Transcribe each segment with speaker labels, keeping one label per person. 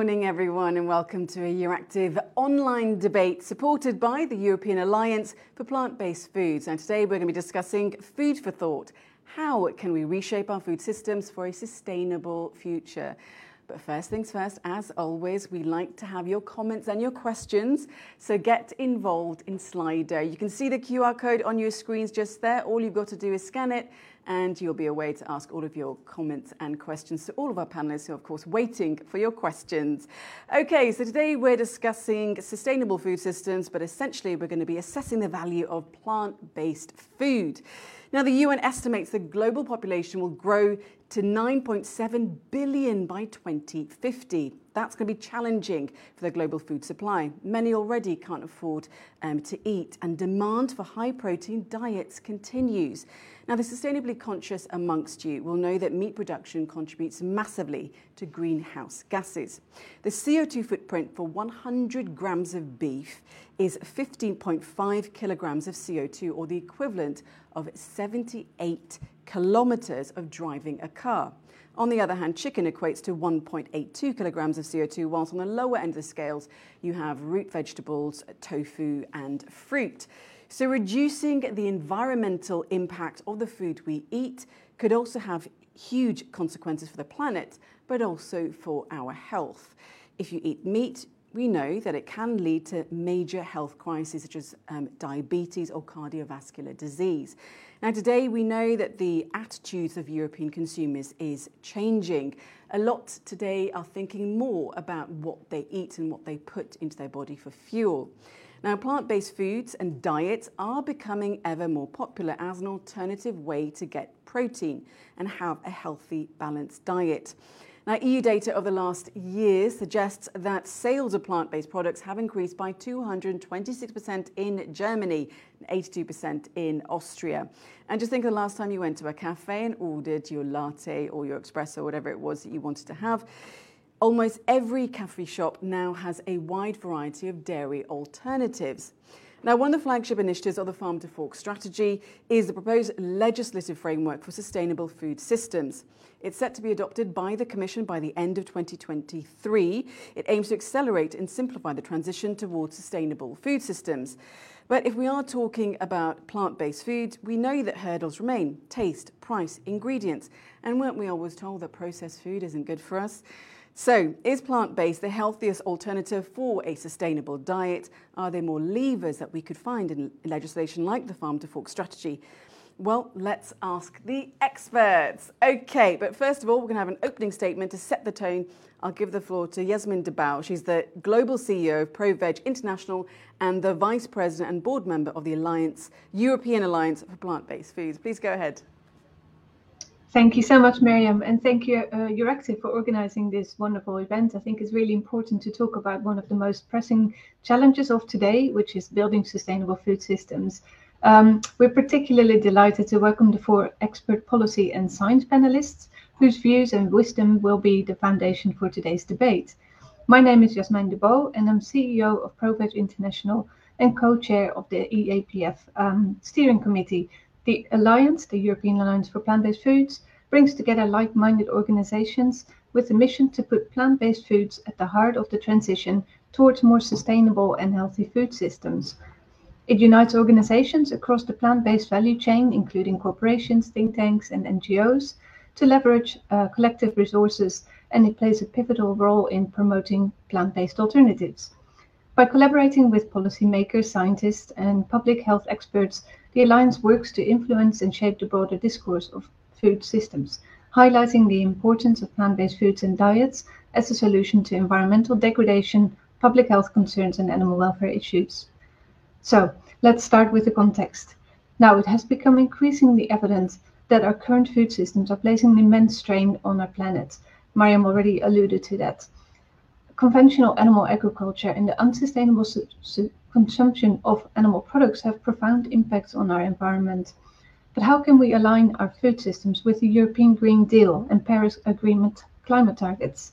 Speaker 1: morning, everyone, and welcome to a Euractiv online debate supported by the European Alliance for Plant Based Foods. And today we're going to be discussing food for thought. How can we reshape our food systems for a sustainable future? But first things first, as always, we like to have your comments and your questions. So get involved in Slido. You can see the QR code on your screens just there. All you've got to do is scan it and you'll be a way to ask all of your comments and questions to all of our panelists who are, of course, waiting for your questions. Okay, so today we're discussing sustainable food systems, but essentially we're going to be assessing the value of plant based food. Now, the UN estimates the global population will grow to 9.7 billion by 2050. That's going to be challenging for the global food supply. Many already can't afford um, to eat, and demand for high protein diets continues. Now, the sustainably conscious amongst you will know that meat production contributes massively to greenhouse gases. The CO2 footprint for 100 grams of beef is 15.5 kilograms of CO2, or the equivalent of 78 kilometers of driving a car. On the other hand, chicken equates to 1.82 kilograms of CO2, whilst on the lower end of the scales, you have root vegetables, tofu, and fruit. So, reducing the environmental impact of the food we eat could also have huge consequences for the planet, but also for our health. If you eat meat, we know that it can lead to major health crises such as um, diabetes or cardiovascular disease. Now, today we know that the attitudes of European consumers is changing. A lot today are thinking more about what they eat and what they put into their body for fuel. Now, plant based foods and diets are becoming ever more popular as an alternative way to get protein and have a healthy, balanced diet. Now, EU data of the last year suggests that sales of plant based products have increased by 226% in Germany, and 82% in Austria. And just think of the last time you went to a cafe and ordered your latte or your espresso, whatever it was that you wanted to have. Almost every cafe shop now has a wide variety of dairy alternatives. Now, one of the flagship initiatives of the Farm to Fork strategy is the proposed legislative framework for sustainable food systems. It's set to be adopted by the Commission by the end of 2023. It aims to accelerate and simplify the transition towards sustainable food systems. But if we are talking about plant based foods, we know that hurdles remain taste, price, ingredients. And weren't we always told that processed food isn't good for us? So, is plant based the healthiest alternative for a sustainable diet? Are there more levers that we could find in legislation like the Farm to Fork strategy? Well, let's ask the experts. Okay, but first of all, we're going to have an opening statement to set the tone. I'll give the floor to Jasmijn de Boo. She's the global CEO of ProVeg International and the vice president and board member of the Alliance, European Alliance for Plant Based Foods. Please go ahead.
Speaker 2: Thank you so much, Miriam, and thank you, uh, Euractiv, for organizing this wonderful event. I think it's really important to talk about one of the most pressing challenges of today, which is building sustainable food systems. Um, we're particularly delighted to welcome the four expert policy and science panelists, whose views and wisdom will be the foundation for today's debate. My name is Jasmijn de Boo, and I'm CEO of ProVeg International and co-chair of the EAPF um, steering committee the Alliance, the European Alliance for Plant-Based Foods, brings together like-minded organizations with the mission to put plant-based foods at the heart of the transition towards more sustainable and healthy food systems. It unites organizations across the plant-based value chain, including corporations, think tanks, and NGOs, to leverage uh, collective resources, and it plays a pivotal role in promoting plant-based alternatives. By collaborating with policymakers, scientists, and public health experts the Alliance works to influence and shape the broader discourse of food systems, highlighting the importance of plant based foods and diets as a solution to environmental degradation, public health concerns, and animal welfare issues. So, let's start with the context. Now, it has become increasingly evident that our current food systems are placing an immense strain on our planet. Mariam already alluded to that. Conventional animal agriculture and the unsustainable su- su- consumption of animal products have profound impacts on our environment. But how can we align our food systems with the European Green Deal and Paris Agreement climate targets?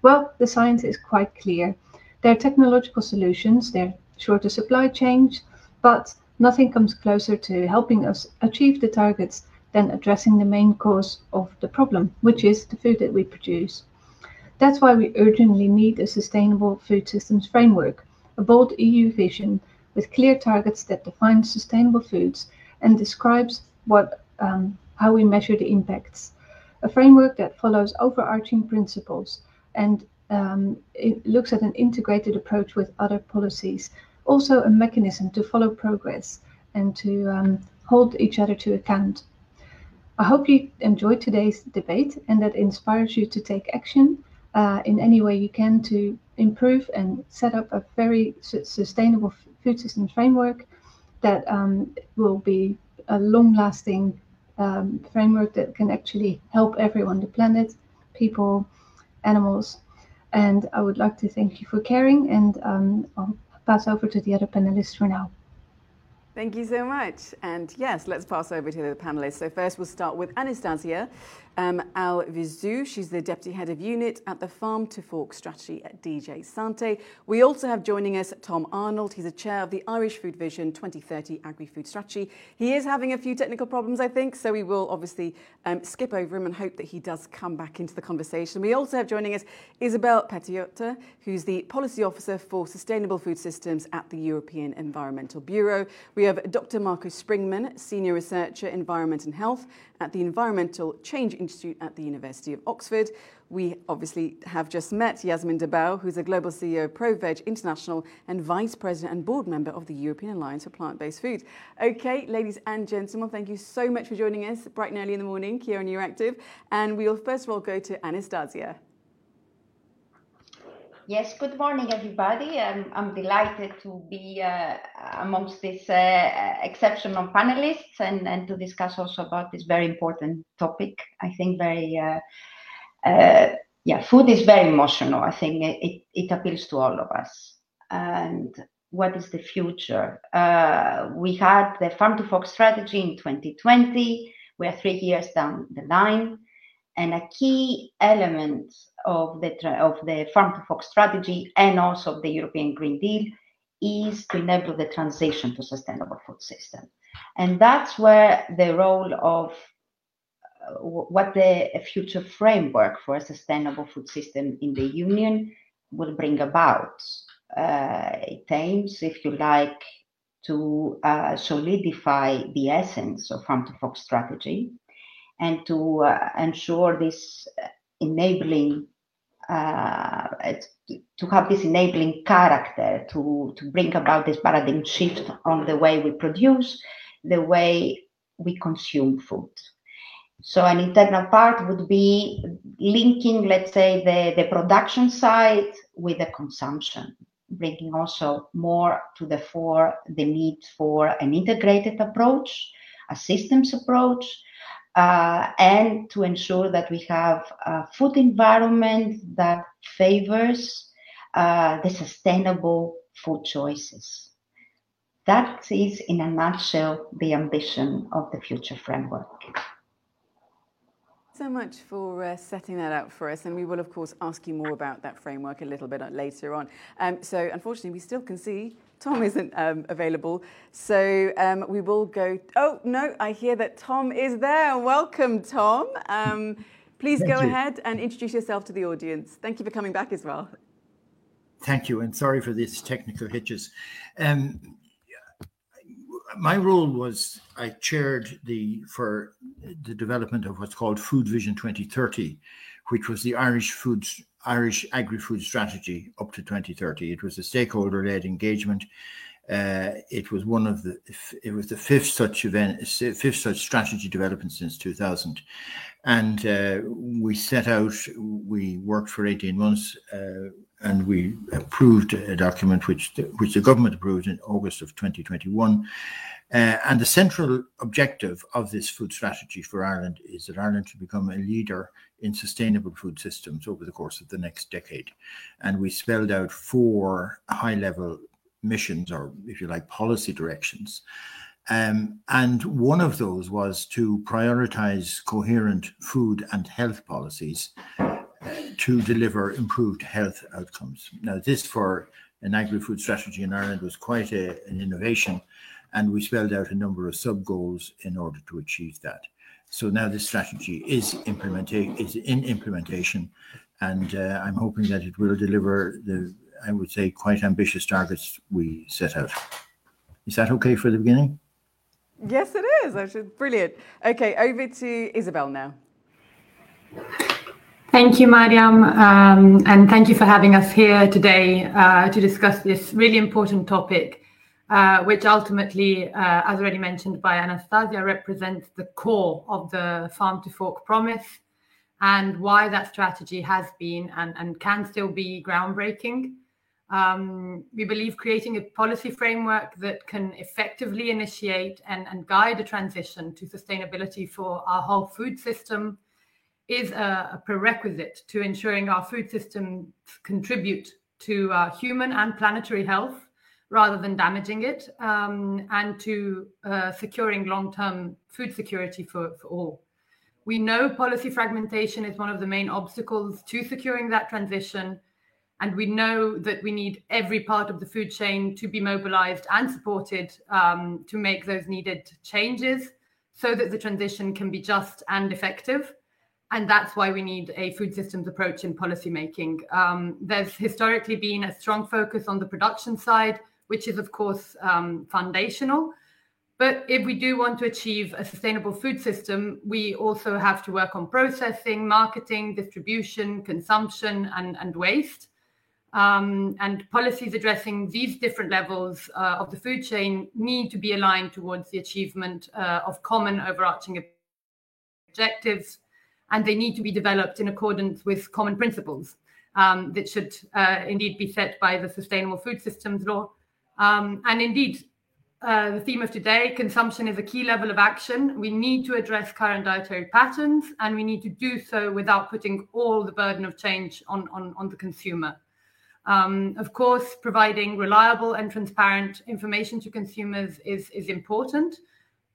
Speaker 2: Well, the science is quite clear. There are technological solutions, there are shorter supply chains, but nothing comes closer to helping us achieve the targets than addressing the main cause of the problem, which is the food that we produce. That's why we urgently need a sustainable food systems framework, a bold EU vision with clear targets that define sustainable foods and describes what um, how we measure the impacts. A framework that follows overarching principles and um, it looks at an integrated approach with other policies. Also, a mechanism to follow progress and to um, hold each other to account. I hope you enjoyed today's debate and that inspires you to take action uh, in any way you can to improve and set up a very su sustainable food system framework that um, will be a long lasting um, framework that can actually help everyone the planet, people, animals. And I would like to thank you for caring, and um, I'll pass over to the other panelists for now.
Speaker 1: Thank you so much. And yes, let's pass over to the panelists. So first we'll start with Anastasia um, Alvizou. She's the Deputy Head of Unit at the Farm to Fork Strategy at DG SANTE. We also have joining us Tom Arnold. He's a chair of the Irish Food Vision 2030 Agri-Food Strategy. He is having a few technical problems, I think, so we will obviously um, skip over him and hope that he does come back into the conversation. We also have joining us Isabel Paliotta, who's the Policy Officer for Sustainable Food Systems at the European Environmental Bureau. We have Dr. Marco Springmann, Senior Researcher, Environment and Health at the Environmental Change Institute at the University of Oxford. We obviously have just met Jasmijn de Boo, who's a global CEO of ProVeg International and Vice President and Board Member of the European Alliance for Plant-Based Food. Okay, ladies and gentlemen, thank you so much for joining us bright and early in the morning here on Euractiv. And we'll first of all go to Anastasia.
Speaker 3: Yes, good morning, everybody. I'm, I'm delighted to be uh, amongst these uh, exceptional panelists and, and to discuss also about this very important topic. I think very, uh, uh yeah, food is very emotional. I think it, it appeals to all of us. And what is the future? Uh, we had the Farm to Fork strategy in 2020. We are three years down the line. And a key element of the, of the Farm to Fork strategy and also of the European Green Deal is to enable the transition to sustainable food system. And that's where the role of what the future framework for a sustainable food system in the Union will bring about. Uh, it aims, if you like, to uh, solidify the essence of Farm to Fork strategy and to uh, ensure this enabling uh, to have this enabling character to, to bring about this paradigm shift on the way we produce, the way we consume food. So an internal part would be linking, let's say, the, the production side with the consumption, bringing also more to the fore the need for an integrated approach, a systems approach, uh, and to ensure that we have a food environment that favors uh, the sustainable food choices. That is, in a nutshell, the ambition of the future framework
Speaker 1: so much for uh, setting that out for us. And we will, of course, ask you more about that framework a little bit later on. Um, so, unfortunately, we still can see Tom isn't um, available. So um, we will go. Oh, no, I hear that Tom is there. Welcome, Tom. Um, please Thank go you. ahead and introduce yourself to the audience. Thank you for coming back as well.
Speaker 4: Thank you, and sorry for these technical hitches. Um, my role was I chaired the for the development of what's called Food Vision 2030, which was the Irish food Irish agri-food strategy up to 2030. It was a stakeholder-led engagement. Uh, it was one of the it was the fifth such event fifth such strategy development since 2000 and uh, we set out we worked for 18 months uh, and we approved a document which the, which the government approved in August of 2021 uh, and the central objective of this food strategy for Ireland is that Ireland should become a leader in sustainable food systems over the course of the next decade. And we spelled out four high level missions, or if you like, policy directions. Um, and one of those was to prioritize coherent food and health policies to deliver improved health outcomes. Now, this for an agri food strategy in Ireland was quite a, an innovation, and we spelled out a number of sub goals in order to achieve that. So now this strategy is is in implementation. and uh, I'm hoping that it will deliver the, I would say, quite ambitious targets we set out. Is that okay for the beginning?
Speaker 1: Yes, it is. Actually, brilliant. Okay, over to Isabel now.
Speaker 5: Thank you, Mariam, um, and thank you for having us here today uh, to discuss this really important topic, uh, which ultimately, uh, as already mentioned by Anastasia, represents the core of the Farm to Fork promise and why that strategy has been and, and can still be groundbreaking. Um, we believe creating a policy framework that can effectively initiate and, and guide a transition to sustainability for our whole food system is a, a prerequisite to ensuring our food systems contribute to uh, human and planetary health rather than damaging it, um, and to uh, securing long term food security for, for all. We know policy fragmentation is one of the main obstacles to securing that transition. And we know that we need every part of the food chain to be mobilized and supported um, to make those needed changes so that the transition can be just and effective. And that's why we need a food systems approach in policymaking. Um, there's historically been a strong focus on the production side, which is, of course, um, foundational. But if we do want to achieve a sustainable food system, we also have to work on processing, marketing, distribution, consumption, and, and waste. Um, and policies addressing these different levels uh, of the food chain need to be aligned towards the achievement uh, of common overarching objectives, and they need to be developed in accordance with common principles um, that should uh, indeed be set by the Sustainable Food Systems Law. Um, and indeed, uh, the theme of today consumption is a key level of action. We need to address current dietary patterns, and we need to do so without putting all the burden of change on, on, on the consumer. Um, of course, providing reliable and transparent information to consumers is, is important,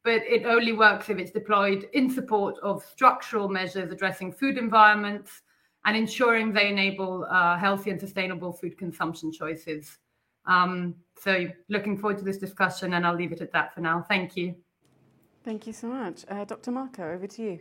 Speaker 5: but it only works if it's deployed in support of structural measures addressing food environments and ensuring they enable uh, healthy and sustainable food consumption choices. Um, so looking forward to this discussion, and I'll leave it at that for now. Thank you.
Speaker 1: Thank you so much. Uh, Dr. Marco, over to you.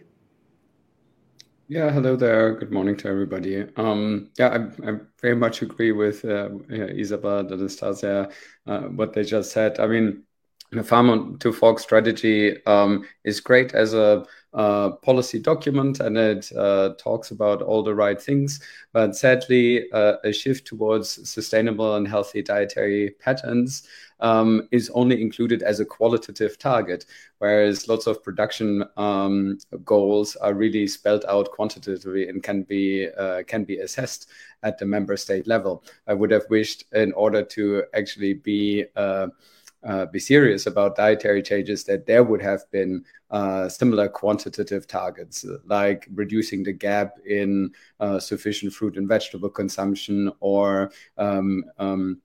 Speaker 6: Yeah, hello there. Good morning to everybody. Um, yeah, I, I, very much agree with uh, Isabel and Anastasia, uh, what they just said. I mean, the farm to fork strategy um, is great as a uh, policy document and it uh, talks about all the right things. But sadly, uh, a shift towards sustainable and healthy dietary patterns um, is only included as a qualitative target, whereas lots of production um, goals are really spelled out quantitatively and can be uh, can be assessed at the member state level. I would have wished, in order to actually be uh, be serious about dietary changes, that there would have been uh, similar quantitative targets, like reducing the gap in uh, sufficient fruit and vegetable consumption or um, um,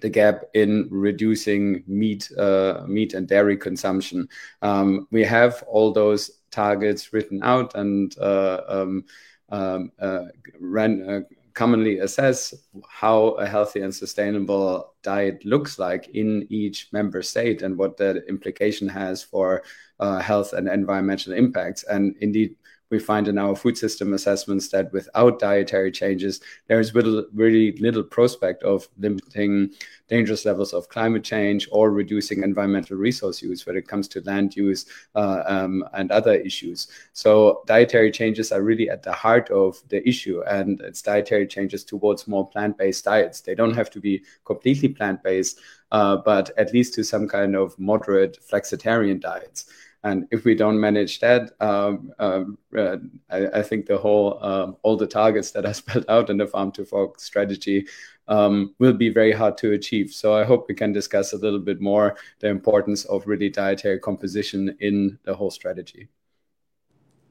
Speaker 6: the gap in reducing meat, uh, meat and dairy consumption. Um, we have all those targets written out and uh, um, um, uh, ran, commonly assess how a healthy and sustainable diet looks like in each member state and what the implication has for uh, health and environmental impacts. And indeed, we find in our food system assessments that without dietary changes, there is little, really little prospect of limiting dangerous levels of climate change or reducing environmental resource use when it comes to land use uh, um, and other issues. So dietary changes are really at the heart of the issue, and it's dietary changes towards more plant-based diets. They don't have to be completely plant-based, uh, but at least to some kind of moderate flexitarian diets. And if we don't manage that, um, um, uh, I, I, think the whole um, all the targets that are spelled out in the farm to fork strategy um, will be very hard to achieve. So I hope we can discuss a little bit more the importance of really dietary composition in the whole strategy.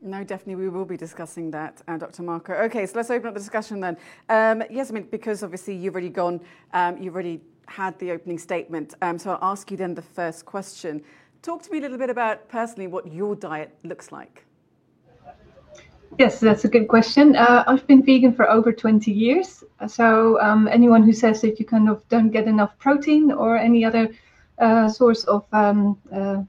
Speaker 1: No, definitely, we will be discussing that, uh, Dr. Marco. Okay, so let's open up the discussion then. Um, yes, I mean, because obviously you've already gone, um, you've already had the opening statement. Um, so I'll ask you then the first question. Talk to me a little bit about personally what your diet looks like.
Speaker 2: Yes, that's a good question. Uh, I've been vegan for over 20 years. So, um, anyone who says that you kind of don't get enough protein or any other uh, source of um, uh,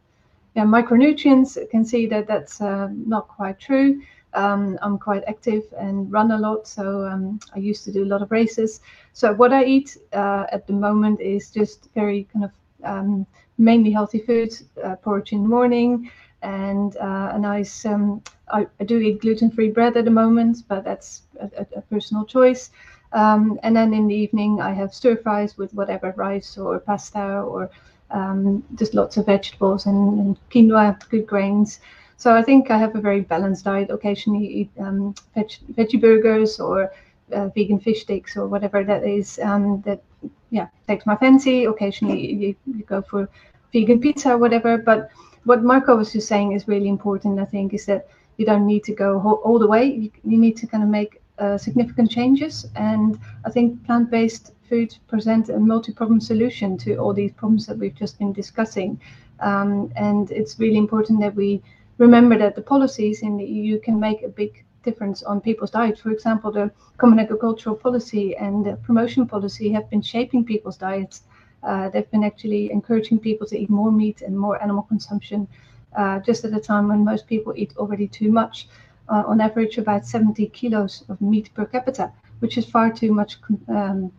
Speaker 2: yeah, micronutrients can see that that's uh, not quite true. Um, I'm quite active and run a lot, so um, I used to do a lot of races. So what I eat uh, at the moment is just very kind of um, mainly healthy foods, uh, porridge in the morning, and uh, a nice. Um, I, I, do eat gluten-free bread at the moment, but that's a, a personal choice. Um, and then in the evening, I have stir fries with whatever rice or pasta or um, just lots of vegetables and, and, quinoa, good grains. So I think I have a very balanced diet. Occasionally eat um, veg, veggie burgers or uh, vegan fish sticks or whatever that is um, that yeah takes my fancy. Occasionally you, you, go for vegan pizza or whatever. But what Marco was just saying is really important. I think is that you don't need to go all, all the way. You, you, need to kind of make uh, significant changes. And I think plant-based food present a multi-problem solution to all these problems that we've just been discussing. Um, and it's really important that we remember that the policies in the EU can make a big difference on people's diet. For example, the Common Agricultural Policy and the promotion policy have been shaping people's diets. Uh, they've been actually encouraging people to eat more meat and more animal consumption, uh, just at a time when most people eat already too much. Uh, on average, about 70 kilos of meat per capita, which is far too much um,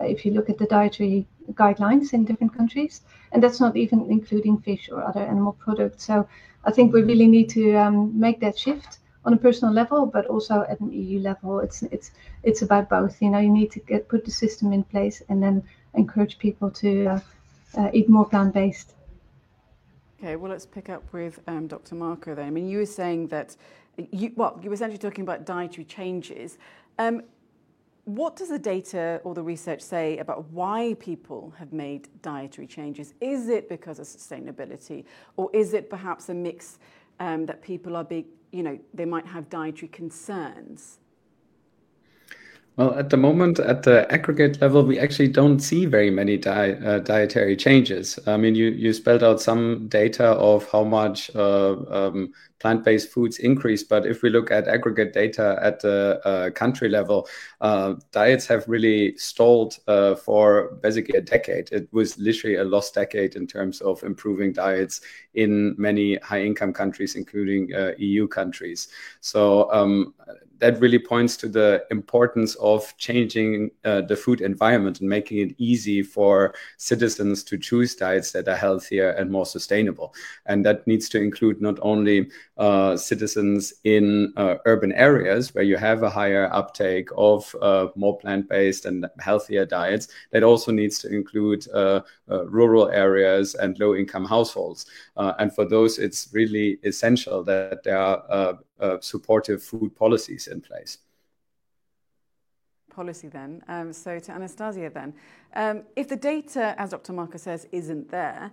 Speaker 2: if you look at the dietary guidelines in different countries. And that's not even including fish or other animal products. So I think we really need to um, make that shift on a personal level, but also at an EU level. It's it's it's about both. You know, you need to get put the system in place and then encourage people to uh, uh, eat more plant based.
Speaker 1: Okay, well, let's pick up with um, Dr. Marco then. I mean, you were saying that you well, you were essentially talking about dietary changes. Um, what does the data or the research say about why people have made dietary changes? Is it because of sustainability, or is it perhaps a mix um, that people are big, you know, they might have dietary concerns?
Speaker 6: Well, at the moment, at the aggregate level, we actually don't see very many di- uh, dietary changes. I mean, you, you spelled out some data of how much uh, um, plant based foods increase, but if we look at aggregate data at the uh, country level, uh, diets have really stalled uh, for basically a decade. It was literally a lost decade in terms of improving diets in many high income countries, including uh, EU countries. So, um, that really points to the importance of changing uh, the food environment and making it easy for citizens to choose diets that are healthier and more sustainable. And that needs to include not only uh, citizens in uh, urban areas where you have a higher uptake of uh, more plant based and healthier diets, that also needs to include uh, uh, rural areas and low income households. and for those, it's really essential that there are supportive food policies in place.
Speaker 1: Policy then. Um, so to Anastasia then, um, if the data, as Dr. Marco says, isn't there,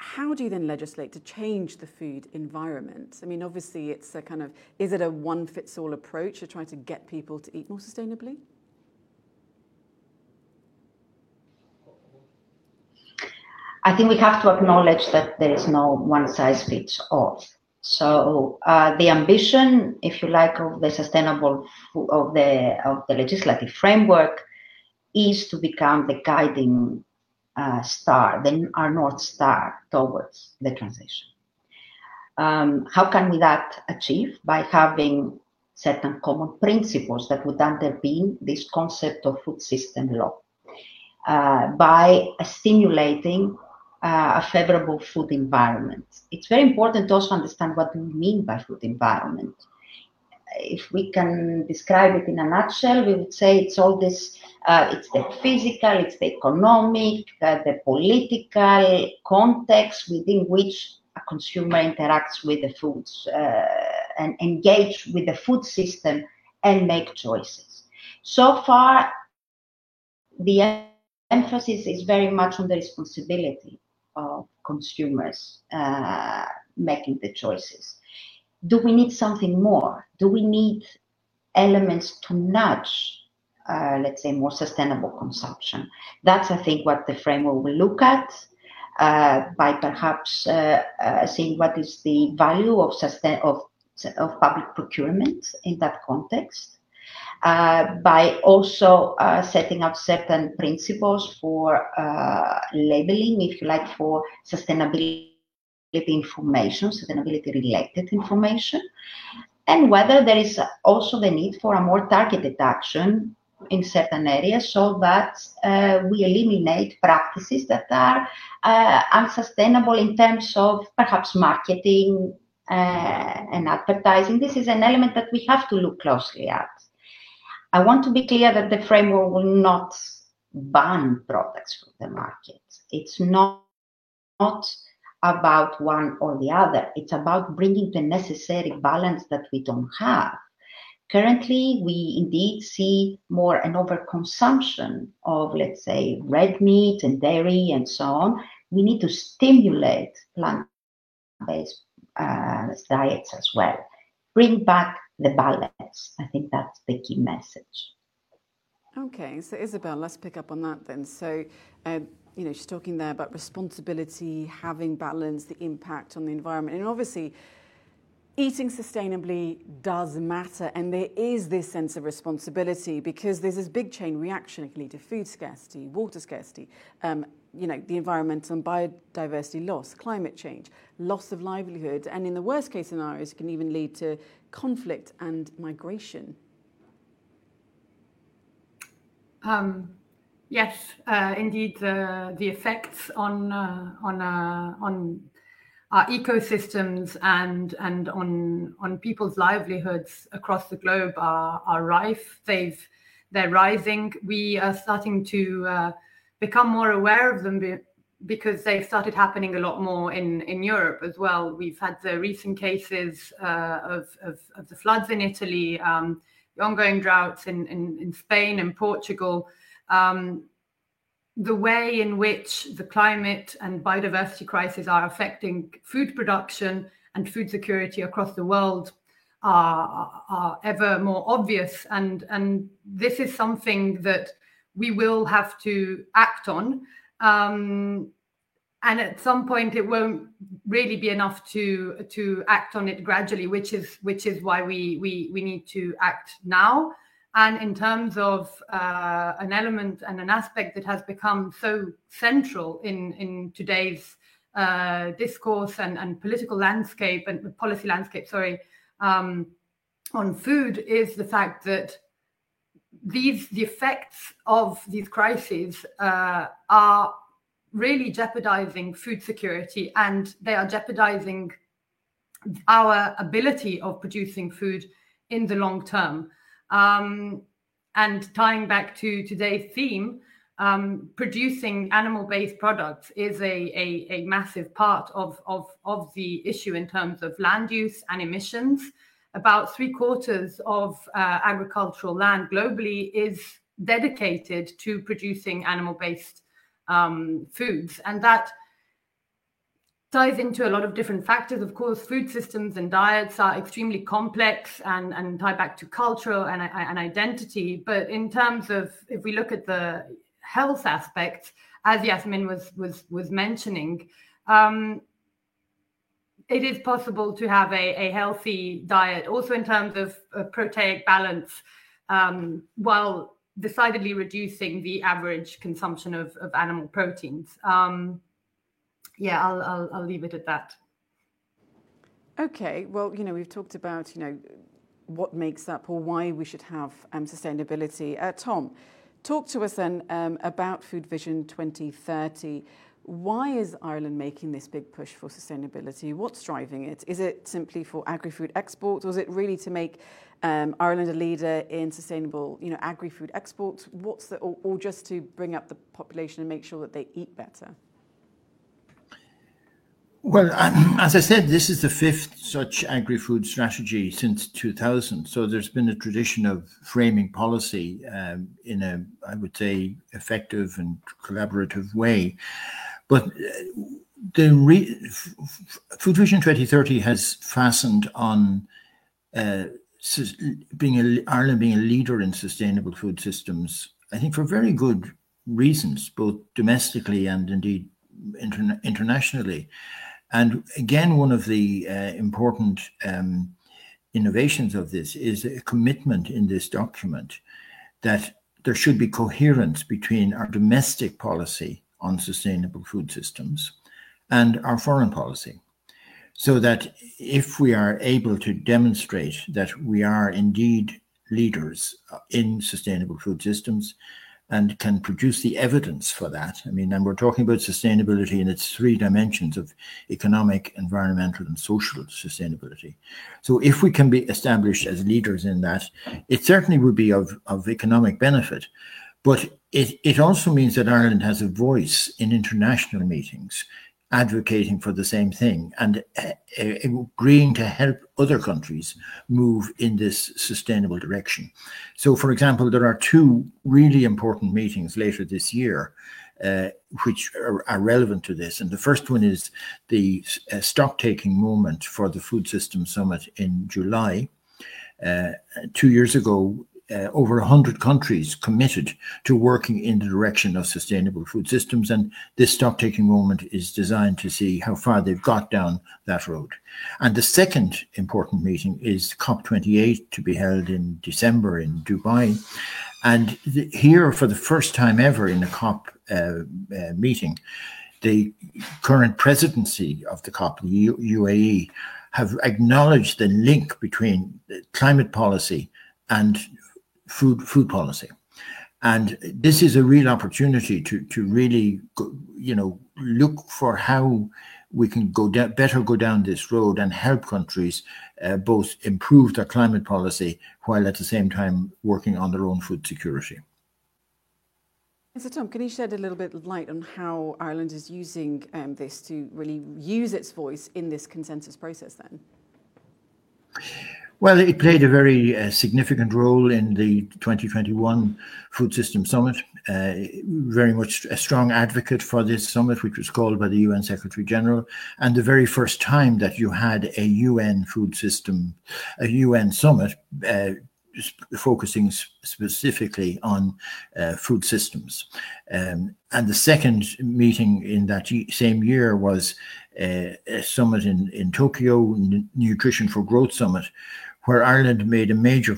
Speaker 1: how do you then legislate to change the food environment? I mean, obviously, it's a kind of is it a one fits all approach to try to get people to eat more sustainably?
Speaker 3: I think we have to acknowledge that there is no one size fits all. So uh, the ambition, if you like, of the sustainable of the of the legislative framework is to become the guiding uh, star, then our north star towards the transition. Um, how can we that achieve? By having certain common principles that would underpin this concept of food system law. Uh, by stimulating uh, a favorable food environment. It's very important to also understand what we mean by food environment. If we can describe it in a nutshell, we would say it's all this, uh, it's the physical, it's the economic, uh, the political context within which a consumer interacts with the foods uh, and engage with the food system and make choices. So far, the emphasis is very much on the responsibility of consumers uh, making the choices. Do we need something more? Do we need elements to nudge, uh, let's say, more sustainable consumption? That's, I think, what the framework will look at. Uh, by perhaps uh, uh, seeing what is the value of, sustain- of, of public procurement in that context, uh, by also uh, setting up certain principles for labeling, if you like, for sustainability information, sustainability related information. and whether there is also the need for a more targeted action in certain areas so that uh, we eliminate practices that are uh, unsustainable in terms of perhaps marketing uh, and advertising. This is an element that we have to look closely at. I want to be clear that the framework will not ban products from the market. It's not, not about one or the other. It's about bringing the necessary balance that we don't have. Currently, we indeed see more an overconsumption of, let's say, red meat and dairy and so on. We need to stimulate plant-based uh, diets as well. Bring back the balance. I think that's the key message.
Speaker 1: Okay, so Isabel, let's pick up on that then. So, uh, you know, she's talking there about responsibility, having balance, the impact on the environment, and obviously, eating sustainably does matter, and there is this sense of responsibility because there's this big chain reaction. It can lead to food scarcity, water scarcity, um, you know, the environmental and biodiversity loss, climate change, loss of livelihood, and in the worst case scenarios, it can even lead to conflict and migration.
Speaker 5: Um, yes, uh, indeed, uh, the effects on uh, on uh, on our ecosystems and and on on people's livelihoods across the globe are are rife. They've they're rising. We are starting to uh, become more aware of them because they've started happening a lot more in, in Europe as well. We've had the recent cases uh, of, of, of, the floods in Italy, um, the ongoing droughts in, in, in Spain and Portugal. Um, the way in which the climate and biodiversity crisis are affecting food production and food security across the world are, are ever more obvious. And, and this is something that we will have to act on. Um, and at some point it won't really be enough to to act on it gradually which is which is why we we we need to act now and in terms of uh, an element and an aspect that has become so central in in today's uh, discourse and, and political landscape and policy landscape sorry um, on food is the fact that these the effects of these crises uh, are really jeopardizing food security and they are jeopardizing our ability of producing food in the long term. Um, and tying back to today's theme, um, producing animal-based products is a, a, a massive part of, of, of the issue in terms of land use and emissions about three quarters of uh, agricultural land globally is dedicated to producing animal based um, foods. And that ties into a lot of different factors. Of course, food systems and diets are extremely complex and, and tie back to culture and, and identity. But in terms of, if we look at the health aspects, as Jasmijn was, was, was mentioning, um, it is possible to have a, a healthy diet, also in terms of, of proteic balance, um, while decidedly reducing the average consumption of, of animal proteins. Um, yeah, I'll, I'll, I'll leave it at that.
Speaker 1: Okay, well, you know, we've talked about, you know, what makes up or why we should have um, sustainability. Uh, Tom, talk to us then um, about Food Vision 2030. Why is Ireland making this big push for sustainability? What's driving it? Is it simply for agri-food exports, or is it really to make um, Ireland a leader in sustainable, you know, agri-food exports? What's the, or, or just to bring up the population and make sure that they eat better?
Speaker 4: Well, as I said, this is the fifth such agri-food strategy since 2000. So there's been a tradition of framing policy um, in a, I would say, effective and collaborative way. But uh, the re- Food Vision 2030 has fastened on uh, being a, Ireland being a leader in sustainable food systems. I think for very good reasons, both domestically and indeed interna- internationally. And again, one of the uh, important um, innovations of this is a commitment in this document that there should be coherence between our domestic policy on sustainable food systems and our foreign policy. so that if we are able to demonstrate that we are indeed leaders in sustainable food systems and can produce the evidence for that. I mean, and we're talking about sustainability in its three dimensions of economic, environmental, and social sustainability. So, if we can be established as leaders in that, it certainly would be of, of economic benefit. But it, it also means that Ireland has a voice in international meetings advocating for the same thing and uh, uh, agreeing to help other countries move in this sustainable direction. So, for example, there are two really important meetings later this year. Uh, which are, are, relevant to this. And the first one is the uh, stock taking moment for the Food System Summit in July. Uh, two years ago, uh, over 100 countries committed to working in the direction of sustainable food systems. And this stock taking moment is designed to see how far they've got down that road. And the second important meeting is COP28 to be held in December in Dubai. And here, for the first time ever in a COP uh, uh, meeting, the current presidency of the COP, the U- UAE, have acknowledged the link between climate policy and food food policy. And this is a real opportunity to to really, you know, look for how we can go better go down this road and help countries uh, both improve their climate policy while at the same time working on their own food security.
Speaker 1: So, Tom, can you shed a little bit of light on how Ireland is using um, this to really use its voice in this consensus process then?
Speaker 4: Well, it played a very uh, significant role in the 2021 Food System Summit. Uh, very much a strong advocate for this summit, which was called by the UN Secretary General, and the very first time that you had a UN food system, a UN summit uh, focusing specifically on uh, food systems. Um, and the second meeting in that same year was uh, a summit in, in Tokyo, N- Nutrition for Growth Summit, where Ireland made a major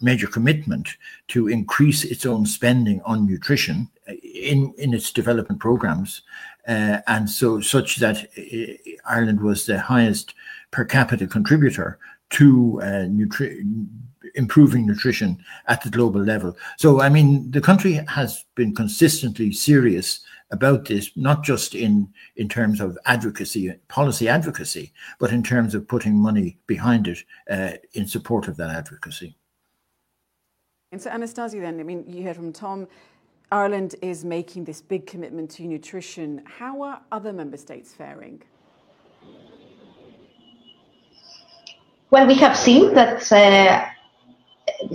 Speaker 4: major commitment to increase its own spending on nutrition uh, in in its development programs, uh, and so such that uh, Ireland was the highest per capita contributor to uh, nutri- improving nutrition at the global level. So, I mean, the country has been consistently serious about this, not just in, in terms of advocacy, policy advocacy, but in terms of putting money behind it uh, in support of that advocacy.
Speaker 1: And so, Anastasia, then, I mean, you heard from Tom, Ireland is making this big commitment to nutrition. How are other member states faring?
Speaker 3: Well, we have seen that uh,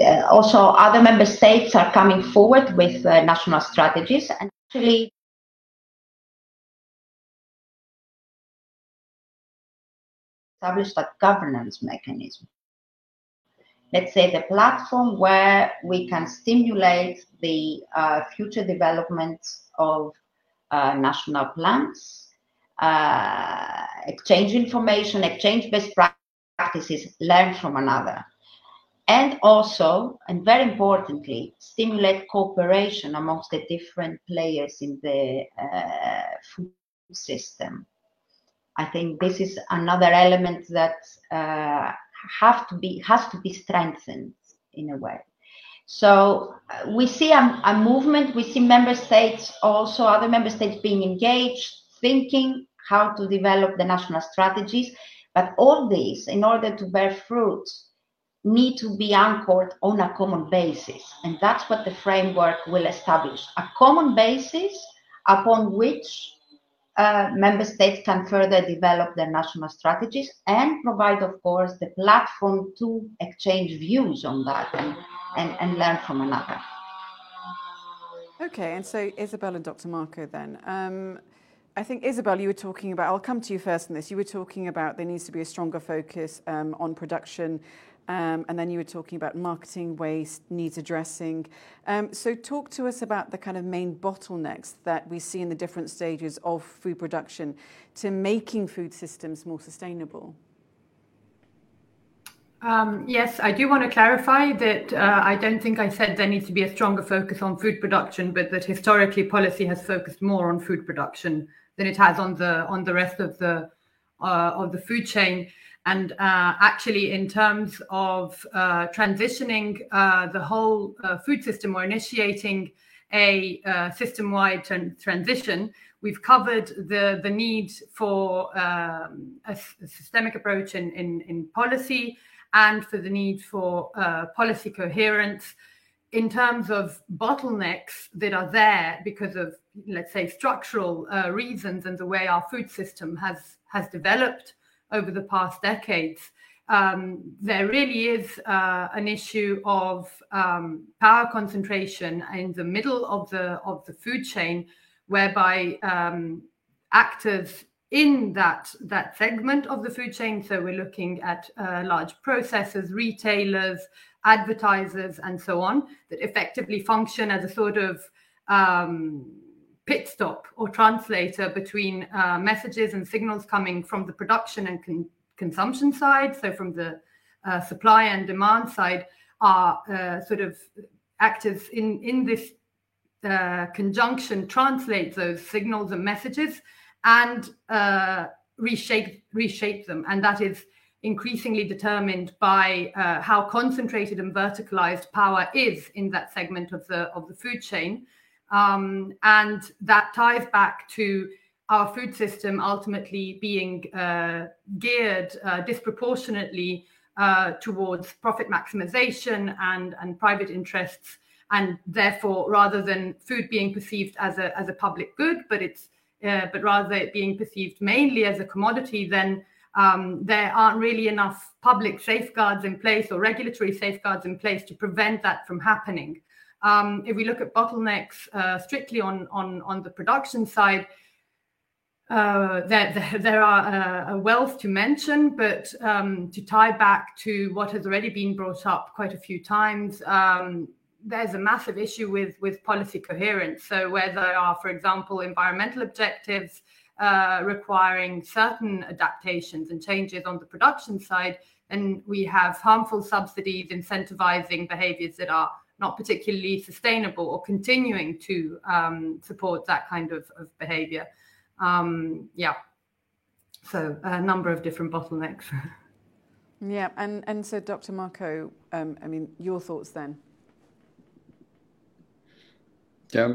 Speaker 3: uh also other member states are coming forward with uh, national strategies, and actually, established a governance mechanism. Let's say the platform where we can stimulate the uh, future development of uh, national plans, uh, exchange information, exchange best practices, learn from another. And also, and very importantly, stimulate cooperation amongst the different players in the uh, food system I think this is another element that uh, have to be has to be strengthened in a way. So uh, we see a, a, movement. We see member states also other member states being engaged, thinking how to develop the national strategies. But all these, in order to bear fruit, need to be anchored on a common basis, and that's what the framework will establish: a common basis upon which uh, member states can further develop their national strategies and provide, of course, the platform to exchange views on that and, and, and learn from another.
Speaker 1: Okay, and so Isabel and Dr. Marco then. Um, I think, Isabel, you were talking about, I'll come to you first on this. You were talking about there needs to be a stronger focus um, on production and then you were talking about marketing waste needs addressing. Um, so, talk to us about the kind of main bottlenecks that we see in the different stages of food production to making food systems more sustainable.
Speaker 5: Um, yes, I do want to clarify that uh, I don't think I said there needs to be a stronger focus on food production, but that historically policy has focused more on food production than it has on the on the rest of the uh, of the food chain. And uh, actually, in terms of uh, transitioning uh, the whole uh, food system or initiating a uh, system-wide transition, we've covered the, the need for um, a, a, systemic approach in, in, in, policy and for the need for uh, policy coherence. In terms of bottlenecks that are there because of, let's say, structural reasons and the way our food system has, has developed over the past decades, um, there really is uh, an issue of um, power concentration in the middle of the of the food chain, whereby um, actors in that that segment of the food chain. So we're looking at uh, large processors, retailers, advertisers, and so on that effectively function as a sort of um, pit stop or translator between uh, messages and signals coming from the production and con- consumption side, so from the uh, supply and demand side, are uh, sort of actors in in this uh, conjunction translate those signals and messages and uh, reshape reshape them, and that is increasingly determined by uh, how concentrated and verticalized power is in that segment of the of the food chain. Um, and that ties back to our food system ultimately being uh, geared uh, disproportionately uh, towards profit maximization and, and private interests. And therefore, rather than food being perceived as a, as a public good, but it's uh, but rather it being perceived mainly as a commodity, then um, there aren't really enough public safeguards in place or regulatory safeguards in place to prevent that from happening. Um, if we look at bottlenecks uh, strictly on, on, on the production side, uh, there, there are a, a, wealth to mention, but um, to tie back to what has already been brought up quite a few times, um, there's a massive issue with, with policy coherence. So, where there are, for example, environmental objectives uh, requiring certain adaptations and changes on the production side, and we have harmful subsidies incentivizing behaviors that are not particularly sustainable or continuing to um, support that kind of, of behavior. Um, yeah. So a number of different bottlenecks.
Speaker 1: yeah, and, and so Dr. Marco, um, I mean, your thoughts then?
Speaker 6: Yeah,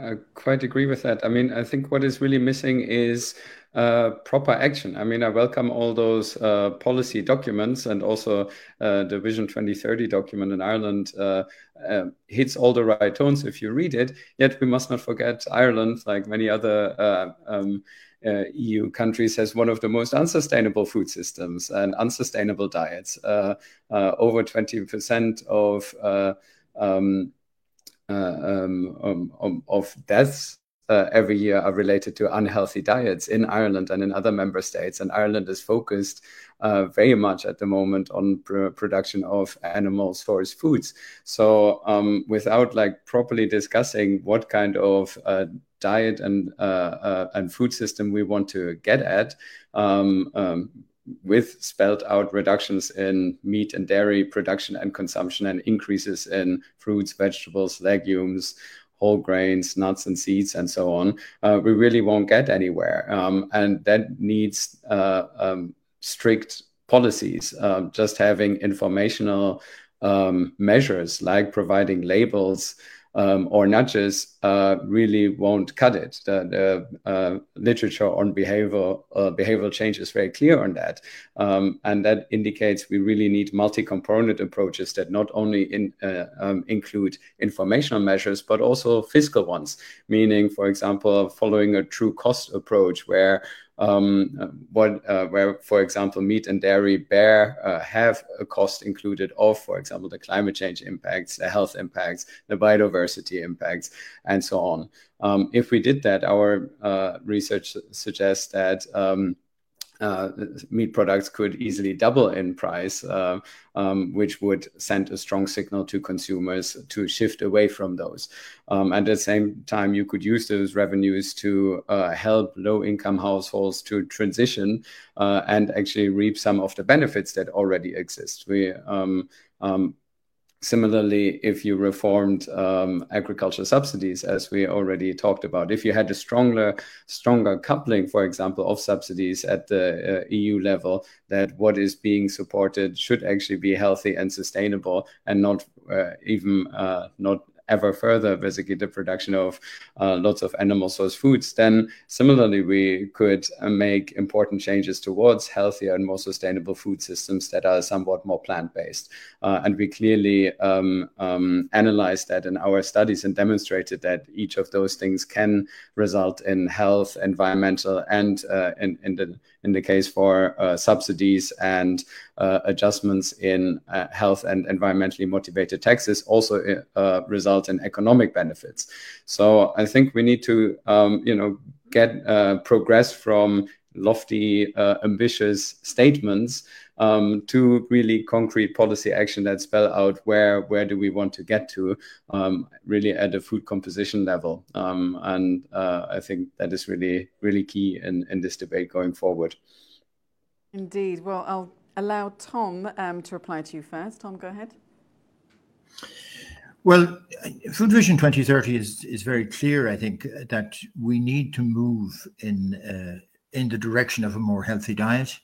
Speaker 6: I quite agree with that. I mean, I think what is really missing is uh, proper action. I mean, I welcome all those uh, policy documents and also uh, the Vision 2030 document in Ireland uh, uh, hits all the right tones if you read it. Yet we must not forget Ireland, like many other uh, um, EU countries, has one of the most unsustainable food systems and unsustainable diets. over 20% of um, um, um, um, of deaths uh, every year are related to unhealthy diets in Ireland and in other member states. And Ireland is focused uh, very much at the moment on pr- production of animal source foods. So um, without like properly discussing what kind of uh, diet and uh, uh, and food system we want to get at. Um, um, with spelled out reductions in meat and dairy production and consumption and increases in fruits, vegetables, legumes, whole grains, nuts and seeds, and so on, uh, we really won't get anywhere. Um, and that needs uh, um, strict policies. Uh, just having informational um, measures like providing labels um, or nudges uh, really won't cut it. The, the uh, literature on behavioral uh, behavioral change is very clear on that, um, and that indicates we really need multi-component approaches that not only in, uh, um, include informational measures but also fiscal ones. Meaning, for example, following a true cost approach where um, what uh, where, for example, meat and dairy bear uh, have a cost included of, for example, the climate change impacts, the health impacts, the biodiversity impacts, and so on. Um, if we did that, our uh, research suggests that um, uh, meat products could easily double in price, uh, um, which would send a strong signal to consumers to shift away from those. Um, at the same time, you could use those revenues to uh, help low income households to transition uh, and actually reap some of the benefits that already exist. We um, um Similarly, if you reformed um, agriculture subsidies, as we already talked about, if you had a stronger, stronger coupling, for example, of subsidies at the uh, EU level, that what is being supported should actually be healthy and sustainable, and not uh, even uh, not ever further basically the production of uh, lots of animal source foods, then similarly we could uh, make important changes towards healthier and more sustainable food systems that are somewhat more plant-based. Uh, and we clearly um, um, analyzed that in our studies and demonstrated that each of those things can result in health, environmental, and uh, in, in the in the case for uh, subsidies and uh, adjustments in uh, health and environmentally motivated taxes also uh, result in economic benefits. So I think we need to, um, you know, get uh, progress from lofty, uh, ambitious statements um, to really concrete policy action that spell out where where do we want to get to, um, really at a food composition level. Um, and uh, I think that is really really key in in this debate going forward.
Speaker 1: Indeed. Well, I'll allow Tom um, to reply to you first. Tom, go ahead.
Speaker 4: Well, Food Vision 2030 is, is very clear, I think, that we need to move in, uh, in the direction of a more healthy diet.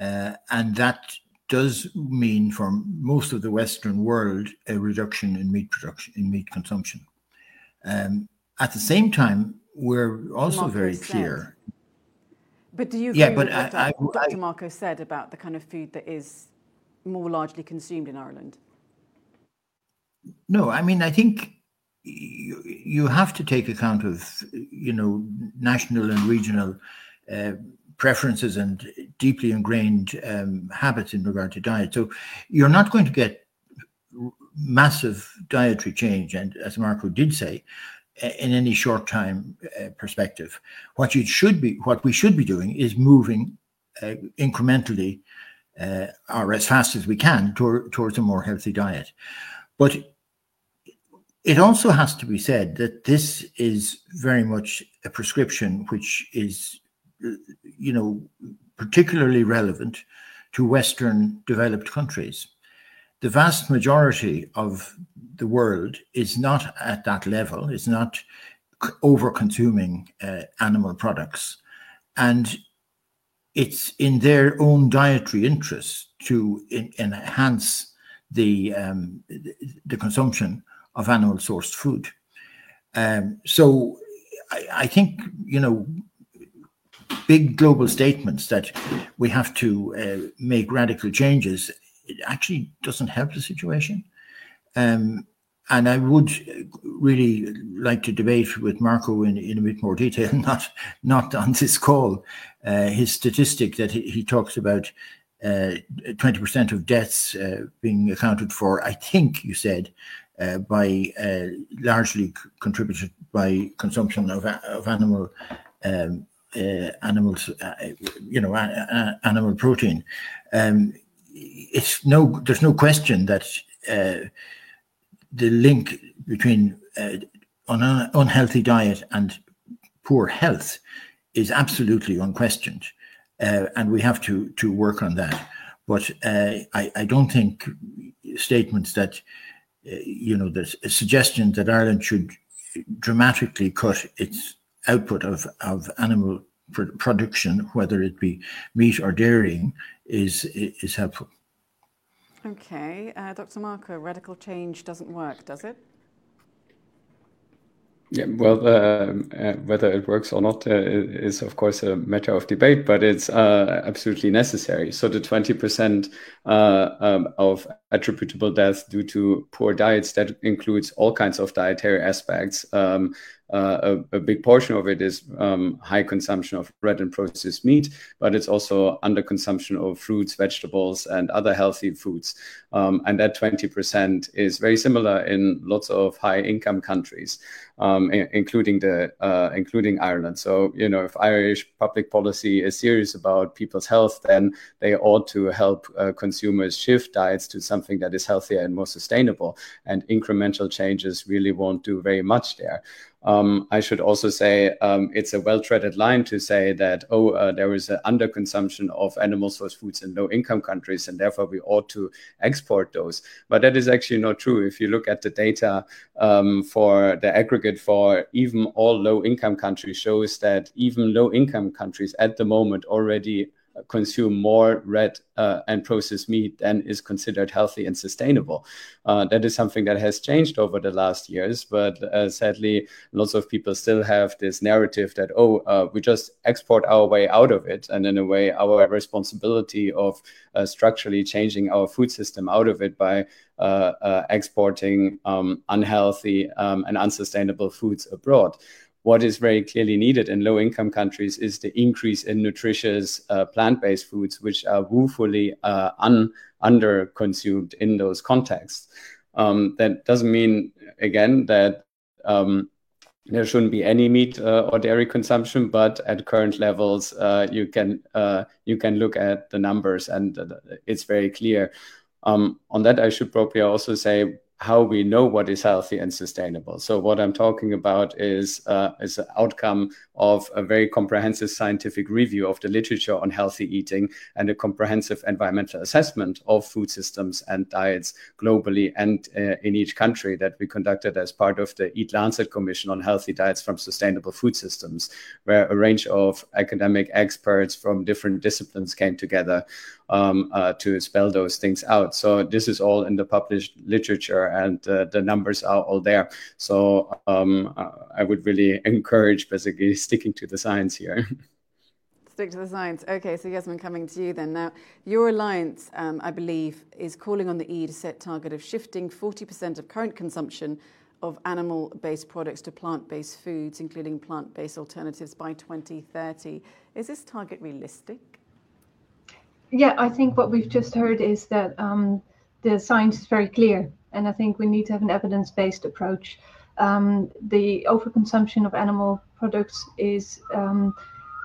Speaker 4: Uh, and that does mean for most of the Western world a reduction in meat production, in meat consumption. Um, at the same time, we're also Marco very said. clear.
Speaker 1: But do you agree yeah, but with what I, Dr. I, Marco said about the kind of food that is more largely consumed in Ireland?
Speaker 4: No, I mean, I think you, you have to take account of, you know, national and regional uh, preferences and deeply ingrained um, habits in regard to diet. So you're not going to get massive dietary change, and as Marco did say, in any short time uh, perspective. What you should be, what we should be doing, is moving uh, incrementally uh, or as fast as we can toward, towards a more healthy diet. But it also has to be said that this is very much a prescription which is you know, particularly relevant to Western developed countries. The vast majority of the world is not at that level, is not over consuming uh, animal products. And it's in their own dietary interests to in, enhance the, um, the consumption of animal sourced food. Um, so I, I, think, you know, big global statements that we have to uh, make radical changes, it actually doesn't help the situation. Um, and I would really like to debate with Marco in, in a bit more detail, not not on this call. Uh, his statistic that he, he talks about uh, 20% of deaths uh, being accounted for, I think you said, uh, by uh, largely contributed by consumption of, of animal um, uh, animals, uh, you know, animal protein. Um, it's no, there's no question that uh, the link between an unhealthy diet and poor health is absolutely unquestioned, uh, and we have to to work on that. But uh, I, I don't think statements that uh, you know the suggestion that Ireland should dramatically cut its output of, of animal production, whether it be meat or dairying, is, is helpful.
Speaker 1: Okay, uh, Dr. Marco, radical change doesn't work, does it?
Speaker 6: Yeah, well, uh, uh, whether it works or not uh, is, of course, a matter of debate, but it's uh, absolutely necessary. So, the 20% uh, um, of attributable deaths due to poor diets, that includes all kinds of dietary aspects. Um, uh, a, a, big portion of it is um, high consumption of red and processed meat, but it's also under consumption of fruits, vegetables, and other healthy foods. Um, and that 20% is very similar in lots of high income countries, um, including the uh, including Ireland. So you know, if Irish public policy is serious about people's health, then they ought to help uh, consumers shift diets to something that is healthier and more sustainable. And incremental changes really won't do very much there. Um, I should also say um, it's a well-treaded line to say that oh uh, there is an underconsumption of animal source foods in low-income countries and therefore we ought to export those. But that is actually not true. If you look at the data um, for the aggregate for even all low-income countries, shows that even low-income countries at the moment already consume more red uh, and processed meat than is considered healthy and sustainable. Uh, that is something that has changed over the last years, but uh, sadly, lots of people still have this narrative that, oh, uh, we just export our way out of it. And in a way, our responsibility of uh, structurally changing our food system out of it by uh, exporting um, unhealthy um, and unsustainable foods abroad what is very clearly needed in low income countries is the increase in nutritious uh, plant based foods, which are woefully uh, un- under consumed in those contexts. Um, that doesn't mean, again, that um, there shouldn't be any meat uh, or dairy consumption, but at current levels, uh, you can uh, you can look at the numbers, and uh, it's very clear. Um, on that, I should probably also say how we know what is healthy and sustainable. So what I'm talking about is uh, is an outcome of a very comprehensive scientific review of the literature on healthy eating and a comprehensive environmental assessment of food systems and diets globally and uh, in each country that we conducted as part of the Eat Lancet Commission on Healthy Diets from Sustainable Food Systems, where a range of academic experts from different disciplines came together um, uh, to spell those things out. So this is all in the published literature, and uh, the numbers are all there. So um, uh, I would really encourage basically sticking to the science here.
Speaker 1: Stick to the science. Okay, so Jasmijn, coming to you then. Now, your alliance, um, I believe, is calling on the EU to set target of shifting 40% of current consumption of animal-based products to plant-based foods, including plant-based alternatives by 2030. Is this target realistic?
Speaker 2: Yeah, I think what we've just heard is that um, the science is very clear, and I think we need to have an evidence-based approach. Um, the overconsumption of animal products is um,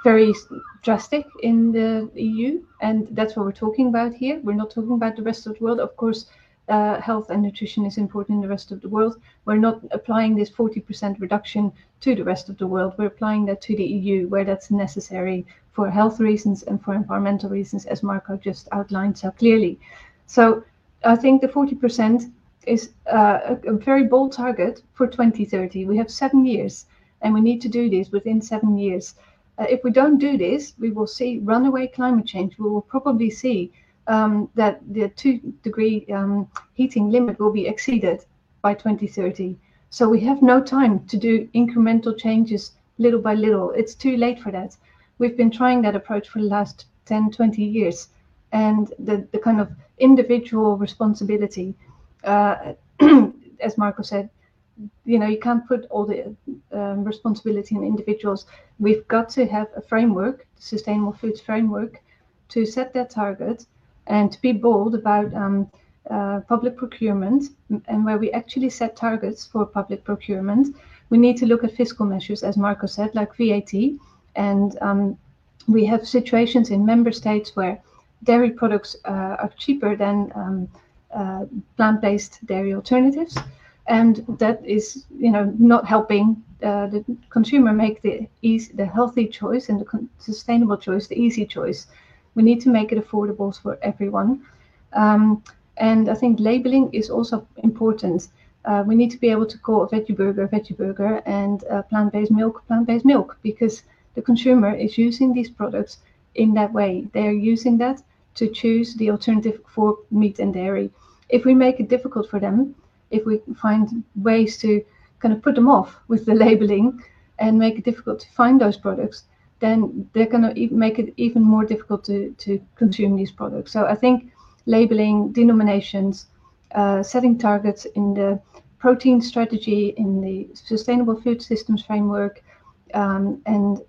Speaker 2: very drastic in the EU, and that's what we're talking about here. We're not talking about the rest of the world. Of course, uh, health and nutrition is important in the rest of the world. We're not applying this 40% reduction to the rest of the world. We're applying that to the EU where that's necessary for health reasons and for environmental reasons, as Marco just outlined so clearly. So I think the 40% is uh, a, a very bold target for 2030. We have seven years and we need to do this within seven years. Uh, if we don't do this, we will see runaway climate change. We will probably see um, that the two degree um, heating limit will be exceeded by 2030. So we have no time to do incremental changes little by little. It's too late for that. We've been trying that approach for the last 10, 20 years. And the, the kind of individual responsibility, uh, as Marco said, you know you can't put all the um, responsibility on individuals. We've got to have a framework the sustainable foods framework to set that target and to be bold about um, uh, public procurement and where we actually set targets for public procurement. We need to look at fiscal measures as marco said like vat and um, we have situations in member states where dairy products uh, are cheaper than um, uh, plant-based dairy alternatives and that is you know not helping uh, the consumer make the easy, the healthy choice and the sustainable choice, the easy choice. We need to make it affordable for everyone, um, and I think labeling is also important. Uh, we need to be able to call a veggie burger a veggie burger and uh, plant-based milk plant-based milk because the consumer is using these products in that way. They are using that to choose the alternative for meat and dairy. If we make it difficult for them, if we find ways to kind of put them off with the labeling and make it difficult to find those products, then they're going to make it even more difficult to, to consume these products. So I think labeling, denominations, uh, setting targets in the protein strategy, in the sustainable food systems framework, um, and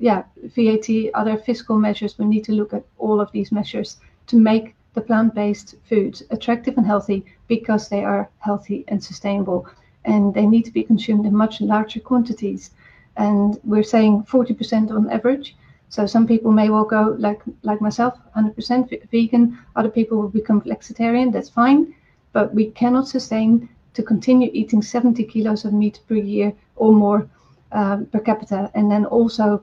Speaker 2: yeah, VAT, other fiscal measures, we need to look at all of these measures to make the plant-based foods attractive and healthy because they are healthy and sustainable. And they need to be consumed in much larger quantities. And we're saying 40% on average. So some people may well go like like myself 100% vegan. Other people will become flexitarian that's fine. But we cannot sustain to continue eating 70 kilos of meat per year or more um, per capita, and then also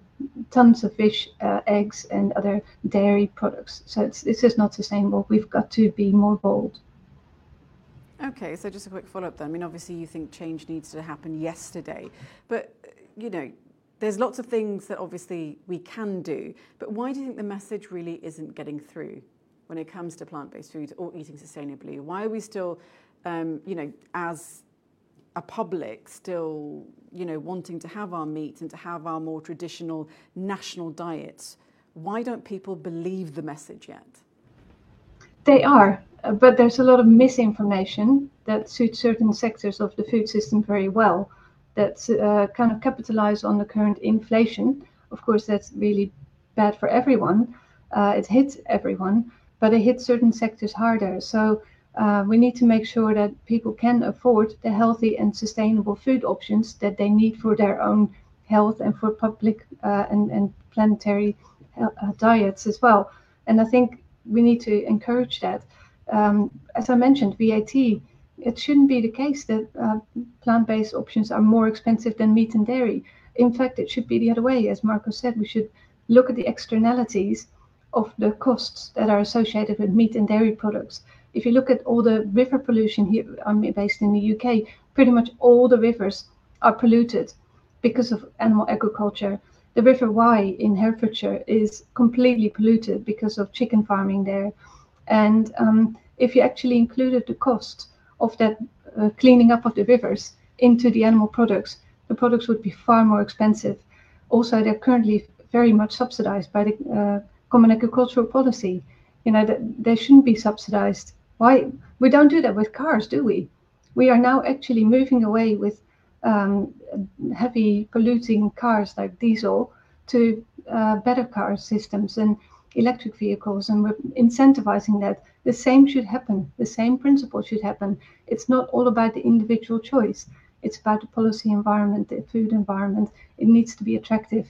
Speaker 2: tons of fish, uh, eggs, and other dairy products. So it's, this is not sustainable. We've got to be more bold.
Speaker 1: Okay, so just a quick follow up then. I mean, obviously, you think change needs to happen yesterday, but you know, there's lots of things that obviously we can do, but why do you think the message really isn't getting through when it comes to plant based foods or eating sustainably? Why are we still, um, you know, as a public still, you know, wanting to have our meat and to have our more traditional national diets? Why don't people believe the message yet?
Speaker 2: They are, but there's a lot of misinformation that suits certain sectors of the food system very well that uh, kind of capitalize on the current inflation. Of course, that's really bad for everyone. Uh, it hits everyone, but it hits certain sectors harder. So uh, we need to make sure that people can afford the healthy and sustainable food options that they need for their own health and for public uh, and, and planetary uh, diets as well. And I think we need to encourage that. Um, as I mentioned, VAT, it shouldn't be the case that uh, plant based options are more expensive than meat and dairy. In fact, it should be the other way. As Marco said, we should look at the externalities of the costs that are associated with meat and dairy products if you look at all the river pollution here, I'm based in the UK, pretty much all the rivers are polluted because of animal agriculture. The River Wye in Herefordshire is completely polluted because of chicken farming there. And um, if you actually included the cost of that uh, cleaning up of the rivers into the animal products, the products would be far more expensive. Also, they're currently very much subsidized by the uh, Common Agricultural Policy. You know, that they shouldn't be subsidized why we don't do that with cars, do we? We are now actually moving away with um, heavy polluting cars like diesel to uh, better car systems and electric vehicles, and we're incentivizing that. The same should happen. The same principle should happen. It's not all about the individual choice. It's about the policy environment, the food environment. It needs to be attractive.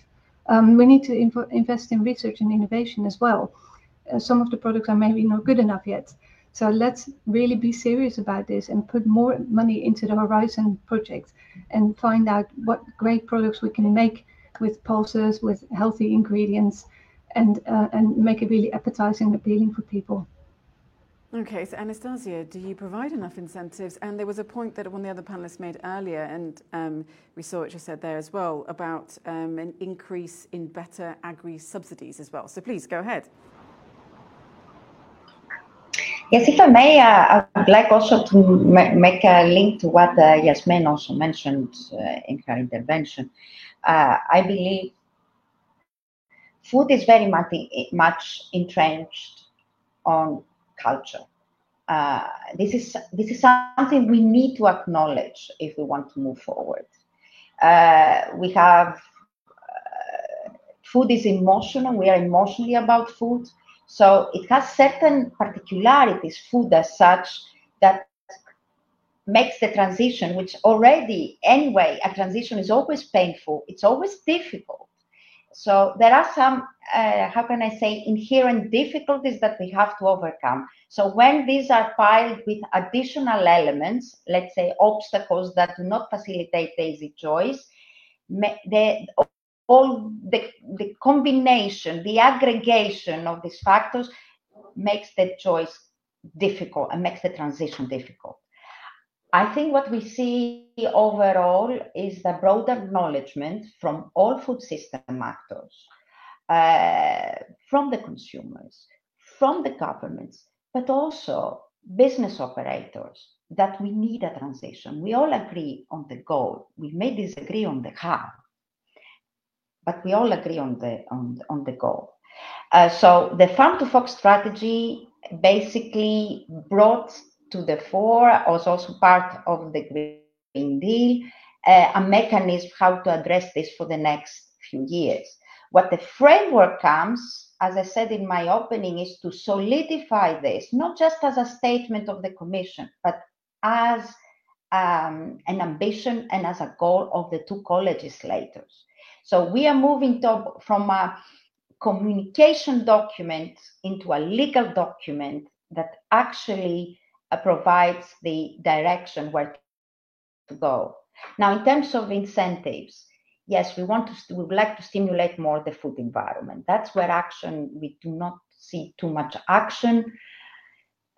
Speaker 2: Um, we need to inv- invest in research and innovation as well. Uh, some of the products are maybe not good enough yet. So let's really be serious about this and put more money into the Horizon project and find out what great products we can make with pulses, with healthy ingredients, and uh, and make it really appetizing and appealing for people.
Speaker 1: Okay, so Anastasia, do you provide enough incentives? And there was a point that one of the other panelists made earlier, and um, we saw what you said there as well, about um, an increase in better agri subsidies as well. So please go ahead.
Speaker 3: Yes, if I may, uh, I would like also to ma make a link to what uh, Jasmijn also mentioned uh, in her intervention. Uh, I believe food is very much, much entrenched on culture. Uh, this is this is something we need to acknowledge if we want to move forward. Uh, we have food is emotional. We are emotionally about food so it has certain particularities, food as such, that makes the transition, which already, anyway, a transition is always painful, it's always difficult. So there are some, uh, how can I say, inherent difficulties that we have to overcome. So when these are piled with additional elements, let's say obstacles that do not facilitate the easy choice, the all the, the combination, the aggregation of these factors makes the choice difficult and makes the transition difficult. I think what we see overall is the broad acknowledgement from all food system actors, uh, from the consumers, from the governments, but also business operators that we need a transition. We all agree on the goal. We may disagree on the how, but we all agree on the on, on the goal. Uh, so the farm to fork strategy basically brought to the fore was also part of the Green Deal, uh, a mechanism how to address this for the next few years. What the framework comes, as I said in my opening, is to solidify this, not just as a statement of the Commission, but as um, an ambition and as a goal of the two co-legislators. So we are moving to, from a communication document into a legal document that actually uh, provides the direction where to go. Now, in terms of incentives, yes, we want to, we would like to stimulate more the food environment. That's where action, we do not see too much action.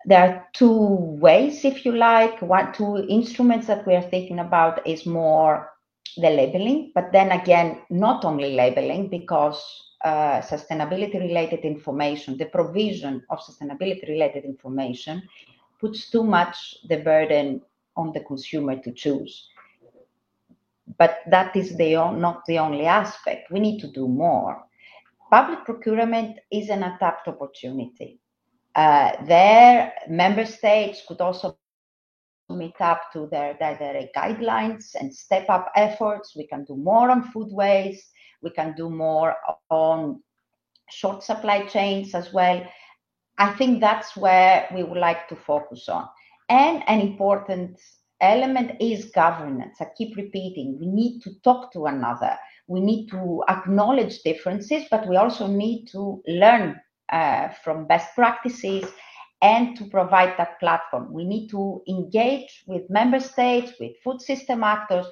Speaker 3: There are two ways, if you like. One, two instruments that we are thinking about is more the labeling, but then again, not only labeling, because uh, sustainability related information, the provision of sustainability related information puts too much the burden on the consumer to choose. But that is the, not the only aspect. We need to do more. Public procurement is an untapped opportunity. Uh, there, member states could also meet up to their, their, guidelines and step up efforts. We can do more on food waste. We can do more on short supply chains as well. I think that's where we would like to focus on. And an important element is governance. I keep repeating, we need to talk to another. We need to acknowledge differences, but we also need to learn uh, from best practices and to provide that platform. We need to engage with member states, with food system actors,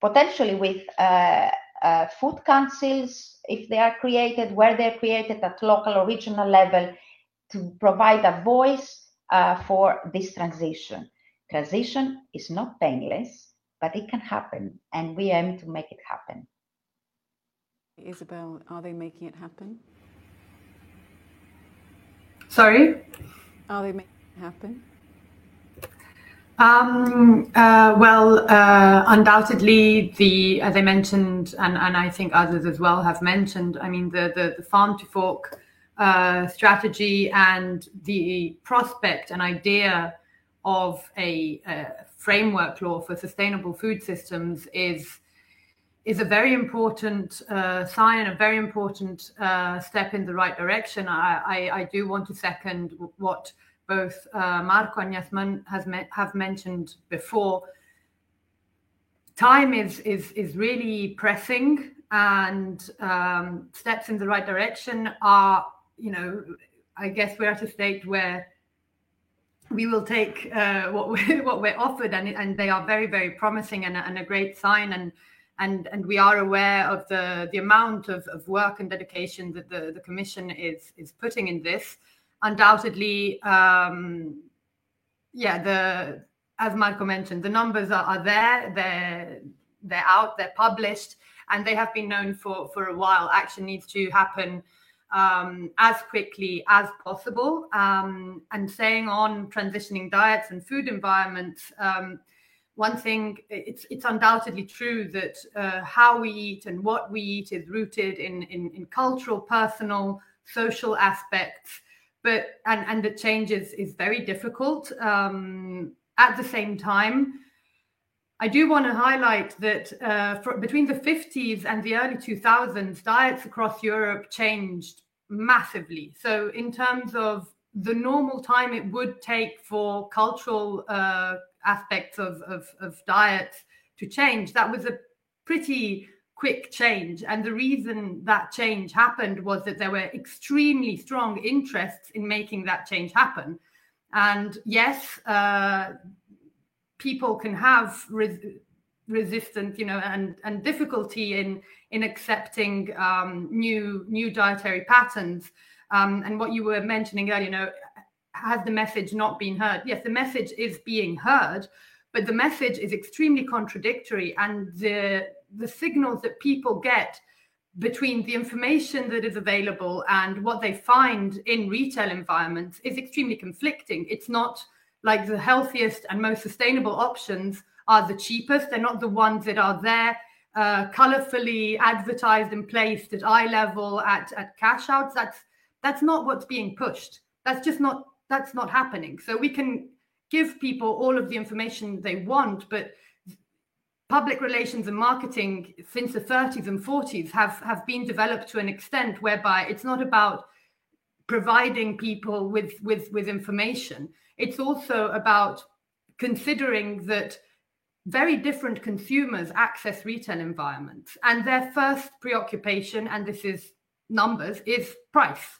Speaker 3: potentially with uh, uh, food councils, if they are created, where they're created at local or regional level, to provide a voice uh, for this transition. Transition is not painless, but it can happen, and we aim to make it happen.
Speaker 1: Isabel, are they making it happen?
Speaker 5: Sorry?
Speaker 1: Are they making it happen?
Speaker 5: Um, uh, well, uh, undoubtedly, the as I mentioned, and, and I think others as well have mentioned. I mean, the the, the farm to fork uh, strategy and the prospect and idea of a, a, framework law for sustainable food systems is is a very important uh, sign a very important uh, step in the right direction. I, I, I, do want to second what both uh, Marco and Jasmijn has me- have mentioned before. Time is is is really pressing, and um, steps in the right direction are, you know, I guess we're at a state where we will take uh, what we're, what we're offered, and and they are very very promising and, and a great sign and and and we are aware of the the amount of, of work and dedication that the, the commission is is putting in this undoubtedly, um, yeah, the as Marco mentioned, the numbers are, are there. They're they're out. They're published, and they have been known for for a while. Action needs to happen um, as quickly as possible. Um, and saying on transitioning diets and food environments, um, one thing it's it's undoubtedly true that uh, how we eat and what we eat is rooted in in, in cultural, personal, social aspects but and and the change is is very difficult. Um, at the same time, I do want to highlight that uh, for, between the 50s and the early 2000s, diets across Europe changed massively. So in terms of the normal time it would take for cultural uh, aspects of, of, of diets to change, that was a pretty quick change. And the reason that change happened was that there were extremely strong interests in making that change happen. And yes, uh, people can have res- resistance, you know, and, and difficulty in in accepting um, new new dietary patterns. Um, and what you were mentioning earlier, you know, has the message not been heard? Yes, the message is being heard, but the message is extremely contradictory, and the the signals that people get between the information that is available and what they find in retail environments is extremely conflicting. It's not like the healthiest and most sustainable options are the cheapest. They're not the ones that are there uh, colorfully advertised and placed at eye level at, at cash outs. That's that's not what's being pushed. That's just not that's not happening. So we can give people all of the information they want, but public relations and marketing since the 30s and 40s have, have been developed to an extent whereby it's not about providing people with, with, with information. It's also about considering that very different consumers access retail environments and their first preoccupation, and this is numbers, is price.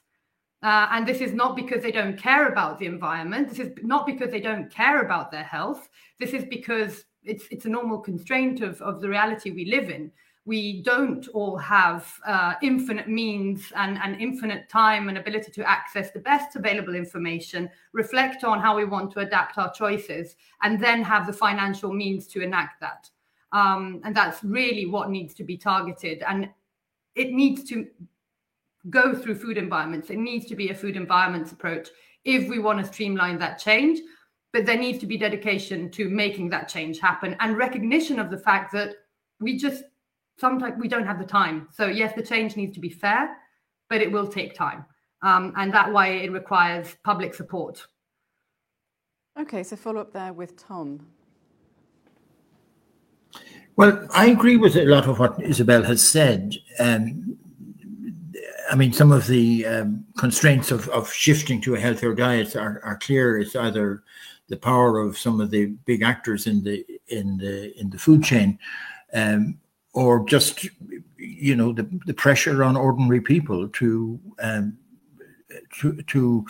Speaker 5: Uh, and this is not because they don't care about the environment. This is not because they don't care about their health. This is because it's it's a normal constraint of, of the reality we live in we don't all have uh, infinite means and, and infinite time and ability to access the best available information, reflect on how we want to adapt our choices, and then have the financial means to enact that. Um, and that's really what needs to be targeted. And it needs to go through food environments. It needs to be a food environments approach if we want to streamline that change. But there needs to be dedication to making that change happen and recognition of the fact that we just sometimes we don't have the time. So yes, the change needs to be fair, but it will take time. Um, and that way it requires public support.
Speaker 1: Okay, so follow up there with Tom.
Speaker 4: Well, I agree with a lot of what Isabel has said. Um, I mean, some of the um, constraints of, of shifting to a healthier diet are, are clear. It's either the power of some of the big actors in the in the in the food chain, um, or just you know the, the pressure on ordinary people to um, to to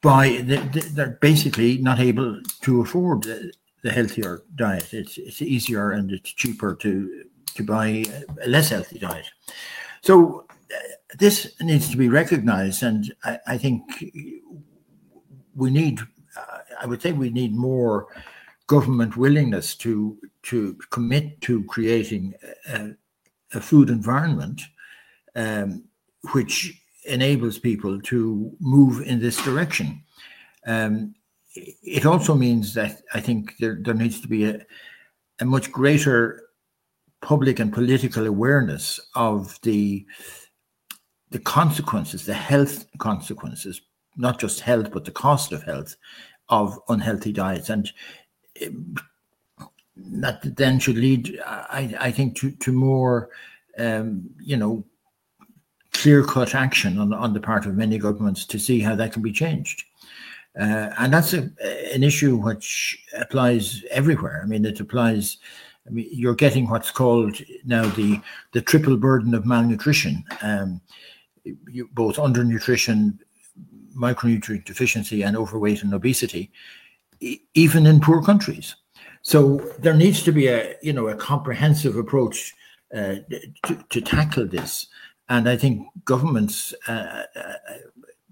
Speaker 4: buy they're basically not able to afford the, the healthier diet it's it's easier and it's cheaper to to buy a less healthy diet so this needs to be recognized and I, I think we need uh, i would say we need more government willingness to to commit to creating a, a food environment um, which enables people to move in this direction. Um, it also means that I think there, there needs to be a, a much greater public and political awareness of the the consequences, the health consequences, not just health, but the cost of health of unhealthy diets. And that then should lead, I, I think, to, to more, um, you know, clear cut action on, on the part of many governments to see how that can be changed. Uh, and that's a, an issue which applies everywhere. I mean, it applies. I mean, you're getting what's called now the the triple burden of malnutrition, um, both undernutrition, micronutrient deficiency, and overweight and obesity even in poor countries. So there needs to be a you know a comprehensive approach uh, to, to, tackle this, and I think governments uh, uh,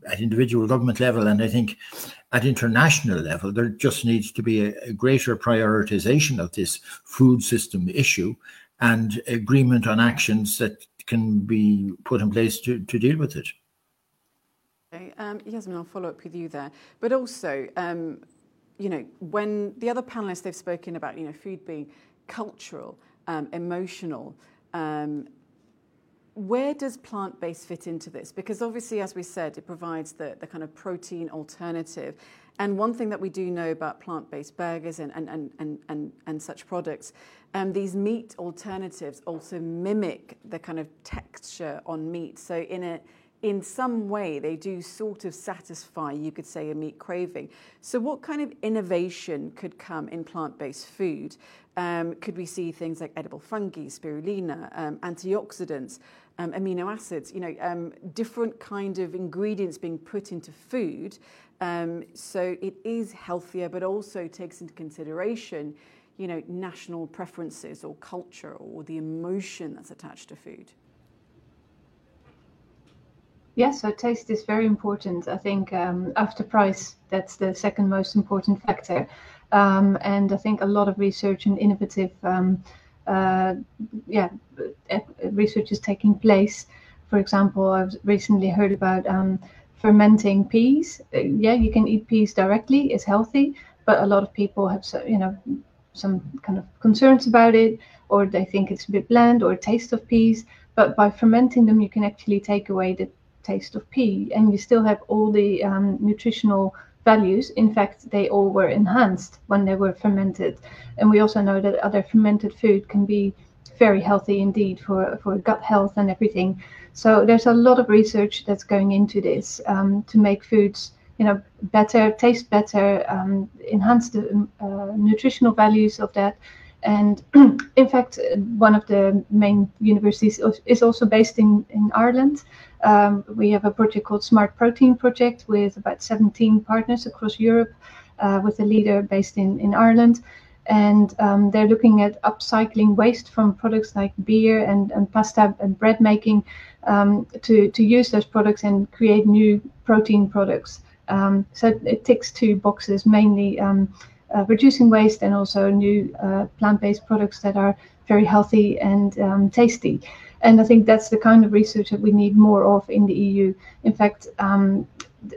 Speaker 4: at individual government level, and I think at international level, there just needs to be a, a greater prioritization of this food system issue and agreement on actions that can be put in place to, to deal with it.
Speaker 1: Okay, um, Jasmijn, I'll follow up with you there. But also, um, you know, when the other panelists they've spoken about, you know, food being cultural, um, emotional. Um, where does plant-based fit into this? Because obviously, as we said, it provides the, the kind of protein alternative. And one thing that we do know about plant-based burgers and, and, and, and, and, and such products, um, these meat alternatives also mimic the kind of texture on meat. So in a in some way they do sort of satisfy, you could say, a meat craving. So, what kind of innovation could come in plant based food? Um, could we see things like edible fungi, spirulina, um, antioxidants, um, amino acids, you know, um, different kind of ingredients being put into food? Um, so it is healthier, but also takes into consideration, you know, national preferences or culture or the emotion that's attached to food.
Speaker 2: Yes, so taste is very important. I think um, after price, that's the second most important factor. Um, and I think a lot of research and innovative, um, uh, yeah, research is taking place. For example, I've recently heard about um, fermenting peas. Uh, yeah, you can eat peas directly; it's healthy, but a lot of people have, you know, some kind of concerns about it, or they think it's a bit bland or taste of peas. But by fermenting them, you can actually take away the taste of pea and you still have all the um, nutritional values. In fact, they all were enhanced when they were fermented. And we also know that other fermented food can be very healthy indeed for, for gut health and everything. So there's a lot of research that's going into this um, to make foods, you know, better, taste better, um, enhance the uh, nutritional values of that. And in fact, one of the main universities is also based in, in Ireland. Um, we have a project called Smart Protein Project with about 17 partners across Europe, uh, with a leader based in, in Ireland. And um, they're looking at upcycling waste from products like beer and, and pasta and bread making um, to, to use those products and create new protein products. Um, so it ticks two boxes, mainly um, uh, reducing waste and also new uh, plant-based products that are very healthy and um, tasty. And I think that's the kind of research that we need more of in the EU. In fact, um,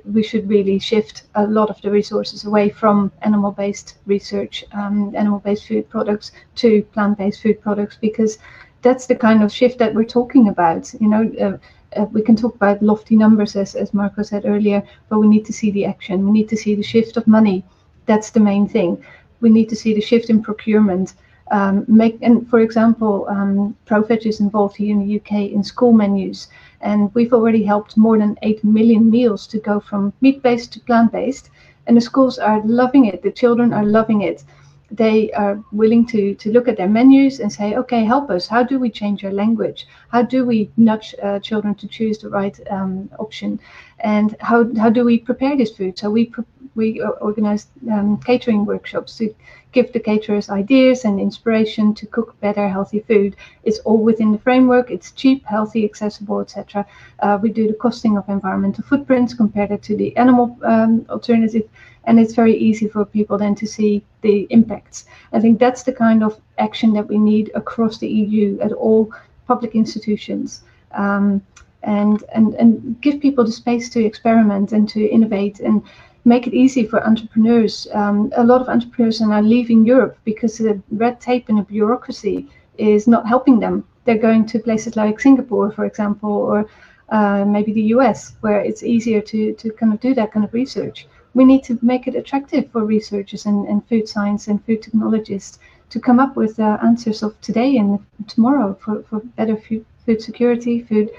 Speaker 2: we should really shift a lot of the resources away from animal-based research, um, animal-based food products to plant-based food products, because that's the kind of shift that we're talking about. You know, uh, uh, we can talk about lofty numbers, as, as Marco said earlier, but we need to see the action. We need to see the shift of money. That's the main thing. We need to see the shift in procurement. Um, make and for example, um, ProVeg is involved here in the UK in school menus. And we've already helped more than 8 million meals to go from meat based to plant based. And the schools are loving it, the children are loving it. They are willing to, to look at their menus and say, okay, help us. How do we change our language? How do we nudge uh, children to choose the right um, option? And how, how do we prepare this food? So we, we organize um, catering workshops to give the caterers ideas and inspiration to cook better, healthy food. It's all within the framework. It's cheap, healthy, accessible, etc. Uh, we do the costing of environmental footprints compared to the animal um, alternative, and it's very easy for people then to see the impacts. I think that's the kind of action that we need across the EU at all public institutions. Um, and, and and give people the space to experiment and to innovate and make it easy for entrepreneurs. Um, a lot of entrepreneurs are now leaving Europe because the red tape and the bureaucracy is not helping them. They're going to places like Singapore, for example, or uh, maybe the US, where it's easier to, to kind of do that kind of research. We need to make it attractive for researchers and, and food science and food technologists to come up with uh, answers of today and tomorrow for, for better food, food security, food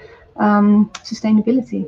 Speaker 2: um, sustainability.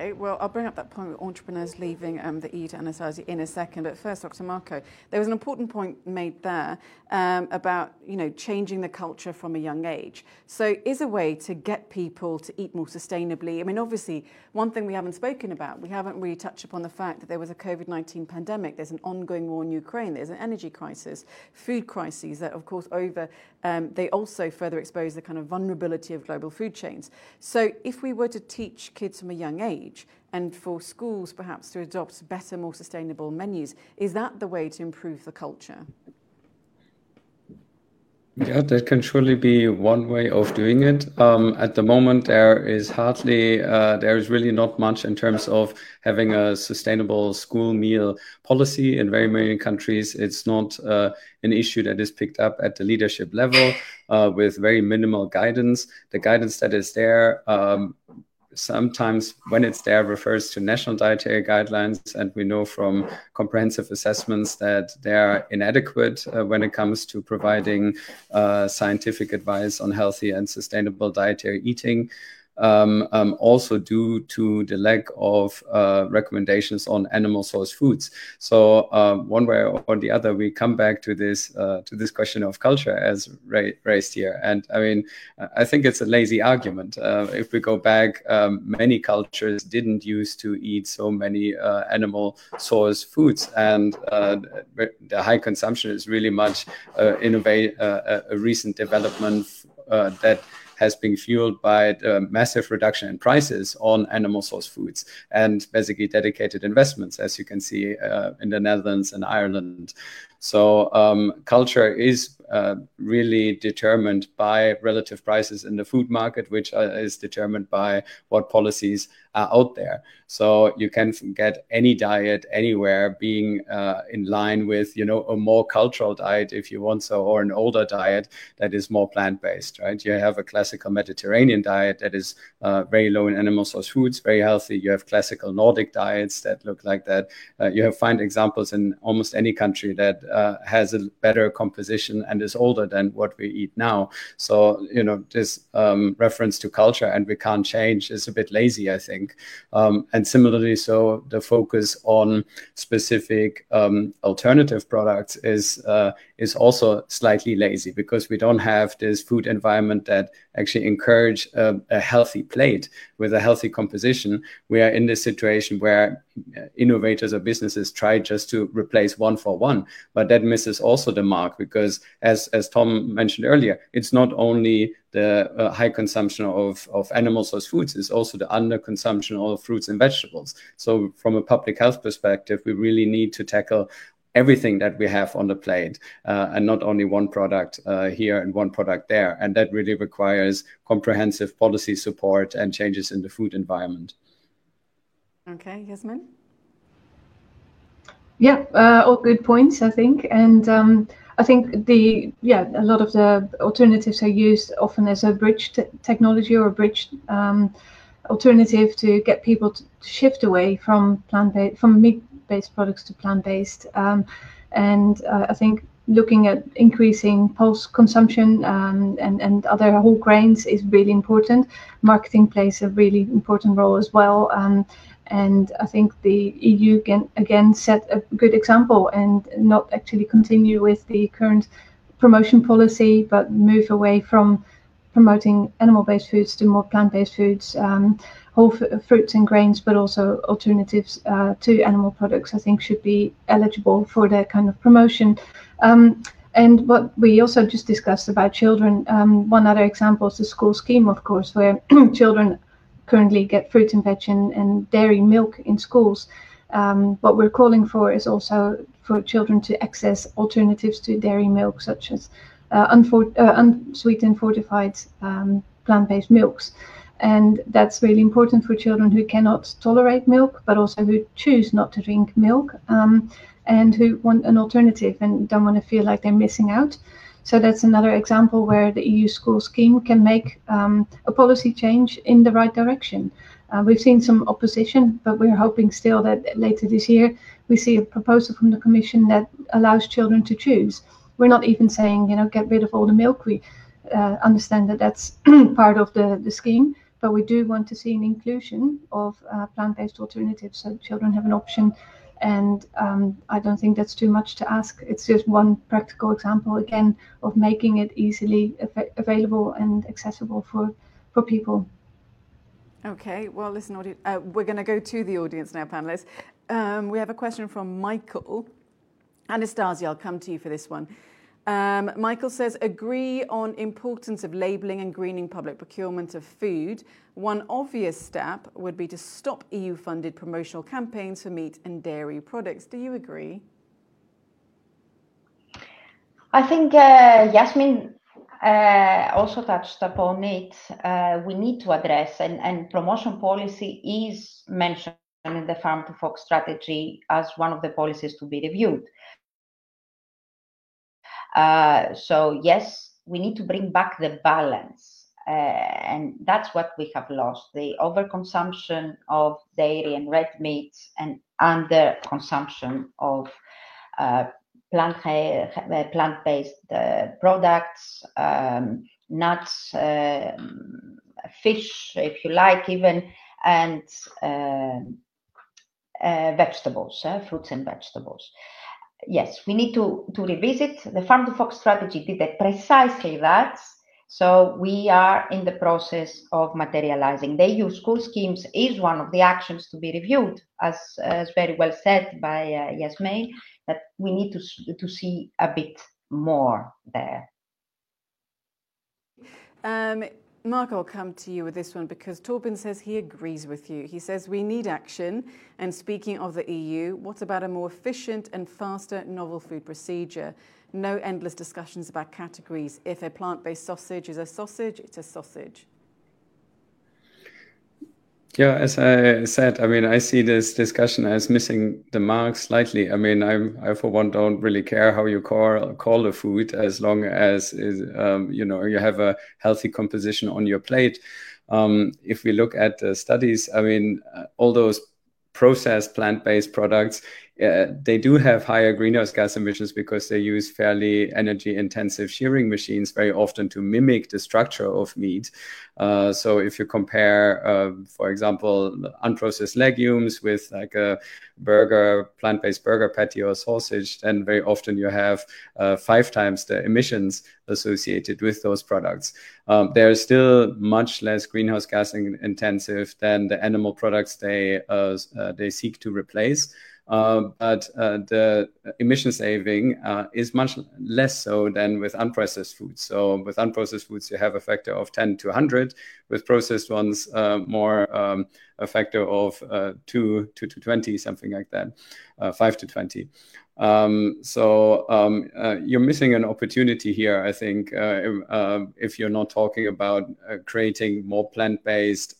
Speaker 1: Okay, well, I'll bring up that point with entrepreneurs leaving um, the EU to Anastasia in a second. But first, Dr. Marco, there was an important point made there um, about you know changing the culture from a young age. So, is a way to get people to eat more sustainably. I mean, obviously, one thing we haven't spoken about, we haven't really touched upon the fact that there was a COVID nineteen pandemic. There's an ongoing war in Ukraine. There's an energy crisis, food crises that, of course, over um, they also further expose the kind of vulnerability of global food chains. So, if we were to teach kids from a young age and for schools perhaps to adopt better, more sustainable menus. Is that the way to improve the culture?
Speaker 6: Yeah, that can surely be one way of doing it. Um, at the moment, there is hardly, uh, there is really not much in terms of having a sustainable school meal policy. In very many countries, it's not uh, an issue that is picked up at the leadership level uh, with very minimal guidance. The guidance that is there um, sometimes when it's there refers to national dietary guidelines and we know from comprehensive assessments that they are inadequate uh, when it comes to providing uh, scientific advice on healthy and sustainable dietary eating also due to the lack of uh, recommendations on animal source foods. So uh, one way or the other, we come back to this uh, to this question of culture as ra raised here. And I mean, I think it's a lazy argument. Uh, if we go back, um, many cultures didn't used to eat so many uh, animal source foods, and uh, the high consumption is really much innovate a recent development that has been fueled by the massive reduction in prices on animal source foods and basically dedicated investments, as you can see uh, in the Netherlands and Ireland. So um, culture is uh, really determined by relative prices in the food market, which uh, is determined by what policies are out there. So you can get any diet anywhere being uh, in line with, you know, a more cultural diet, if you want so, or an older diet that is more plant-based, right? You have a classical Mediterranean diet that is uh, very low in animal source foods, very healthy. You have classical Nordic diets that look like that. Uh, you have find examples in almost any country that uh, has a better composition and is older than what we eat now. So, you know, this um, reference to culture and we can't change is a bit lazy, I think. Um, and similarly, so the focus on specific um, alternative products is uh, is also slightly lazy because we don't have this food environment that actually encourage a, a healthy plate with a healthy composition. We are in this situation where innovators or businesses try just to replace one for one, but that misses also the mark because, as as Tom mentioned earlier, it's not only the uh, high consumption of, of animal source foods is also the under consumption of fruits and vegetables. So, from a public health perspective, we really need to tackle everything that we have on the plate uh, and not only one product uh, here and one product there. And that really requires comprehensive policy support and changes in the food environment.
Speaker 1: Okay, Jasmijn?
Speaker 2: Yeah, uh, all good points, I think. And um, I think the yeah a lot of the alternatives are used often as a bridge technology or a bridge um, alternative to get people to shift away from plant based from meat based products to plant based. Um, and uh, I think looking at increasing pulse consumption um, and, and other whole grains is really important. Marketing plays a really important role as well. Um, and I think the EU can again set a good example and not actually continue with the current promotion policy, but move away from promoting animal-based foods to more plant-based foods, um, whole fruits and grains, but also alternatives uh, to animal products. I think should be eligible for that kind of promotion. Um, and what we also just discussed about children, um, one other example is the school scheme, of course, where children currently get fruit and veg and, and dairy milk in schools. Um, what we're calling for is also for children to access alternatives to dairy milk, such as unfor- uh, unsweetened fortified um, plant-based milks. And that's really important for children who cannot tolerate milk, but also who choose not to drink milk um, and who want an alternative and don't want to feel like they're missing out. So that's another example where the EU school scheme can make um, a policy change in the right direction. Uh, we've seen some opposition, but we're hoping still that later this year we see a proposal from the Commission that allows children to choose. We're not even saying, you know, get rid of all the milk. We uh, understand that that's part of the, the scheme, but we do want to see an inclusion of uh, plant-based alternatives so children have an option and um, I don't think that's too much to ask. It's just one practical example again of making it easily av- available and accessible for for people.
Speaker 1: Okay, well, listen, uh, we're going to go to the audience now, panelists. Um, we have a question from Michael. Anastasia, I'll come to you for this one. Um, Michael says, agree on importance of labelling and greening public procurement of food. One obvious step would be to stop EU-funded promotional campaigns for meat and dairy products. Do you agree?
Speaker 3: I think uh, Jasmijn uh, also touched upon it. Uh, we need to address, and, and promotion policy is mentioned in the Farm to Fork strategy as one of the policies to be reviewed. Uh, so yes, we need to bring back the balance. Uh, and that's what we have lost the overconsumption of dairy and red meats and underconsumption of uh, uh, plant based uh, products, um, nuts, um, fish, if you like, even, and um, vegetables, fruits and vegetables yes, we need to, to revisit. The Farm to Fork strategy did that precisely that. So we are in the process of materializing. The EU school schemes is one of the actions to be reviewed, as, as very well said by uh, Jasmijn, that we need to, to see a bit more there.
Speaker 1: Um, Mark, I'll come to you with this one because Torben says he agrees with you. He says we need action. And speaking of the EU, what about a more efficient and faster novel food procedure? No endless discussions about categories. If a plant based sausage is a sausage, it's a sausage.
Speaker 6: Yeah, as I said, I mean, I see this discussion as missing the mark slightly. I mean, I'm, I for one don't really care how you call call the food as long as um, you know you have a healthy composition on your plate. Um, if we look at the studies, I mean, uh, all those processed plant-based products uh, they do have higher greenhouse gas emissions because they use fairly energy intensive shearing machines very often to mimic the structure of meat. Uh, so if you compare, uh, for example, unprocessed legumes with like a burger, plant-based burger patty or sausage, then very often you have uh, five times the emissions associated with those products. Um, they're still much less greenhouse gas in- intensive than the animal products they uh, they seek to replace. Uh, but uh, the emission saving uh, is much less so than with unprocessed foods. So with unprocessed foods, you have a factor of 10 to 100. With processed ones, more um, a factor of 2 to 20, something like that, 5 to 20. Um, so um, uh, you're missing an opportunity here, I think, uh, if, uh, if, you're not talking about creating more plant-based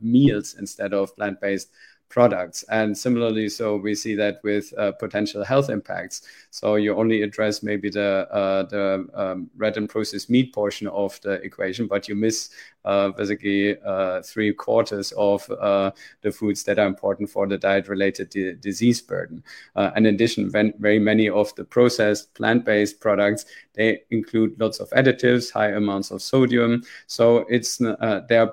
Speaker 6: meals instead of plant-based products. And similarly, so we see that with uh, potential health impacts. So you only address maybe the uh, the um, red and processed meat portion of the equation, but you miss uh, basically uh, three quarters of uh, the foods that are important for the diet-related di- disease burden. Uh, in addition, when, very many of the processed plant-based products they include lots of additives, high amounts of sodium. So it's they're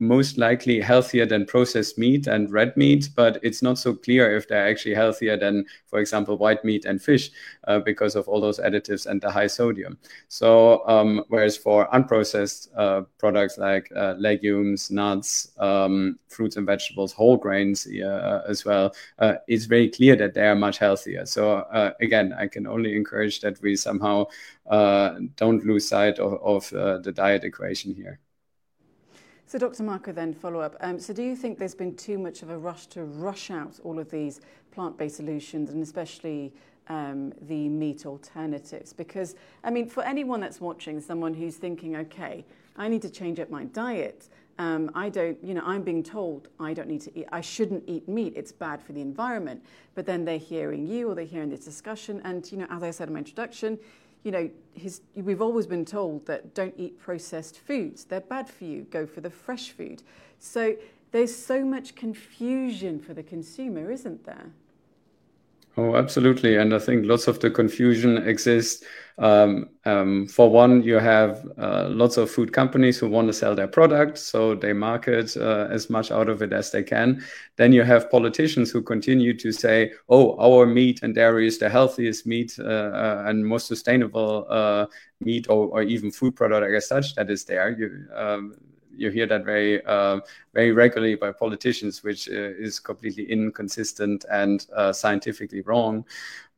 Speaker 6: most likely healthier than processed meat and red meat, but it's not so clear if they're actually healthier than, for example, white meat and fish uh, because of all those additives and the high sodium. So, um, whereas for unprocessed uh, products like uh, legumes, nuts, um, fruits and vegetables, whole grains uh, as well, uh, it's very clear that they are much healthier. So, uh, again, I can only encourage that we somehow don't lose sight of, of the diet equation here.
Speaker 1: So, Dr. Marco, then follow up. Um, so, do you think there's been too much of a rush to rush out all of these plant based solutions and especially um, the meat alternatives? Because, I mean, for anyone that's watching, someone who's thinking, okay, I need to change up my diet. Um, I don't, you know, I'm being told I don't need to eat, I shouldn't eat meat, it's bad for the environment. But then they're hearing you or they're hearing this discussion. And, you know, as I said in my introduction, you know, his, we've always been told that don't eat processed foods. They're bad for you. Go for the fresh food. So there's so much confusion for the consumer, isn't there?
Speaker 6: Oh, absolutely. And I think lots of the confusion exists. Um, um, for one, you have uh, lots of food companies who want to sell their product, so they market uh, as much out of it as they can. Then you have politicians who continue to say, oh, our meat and dairy is the healthiest meat uh, uh and most sustainable uh, meat or, or, even food product as such that is there. You, um, you hear that very uh, very regularly by politicians, which uh, is completely inconsistent and uh, scientifically wrong.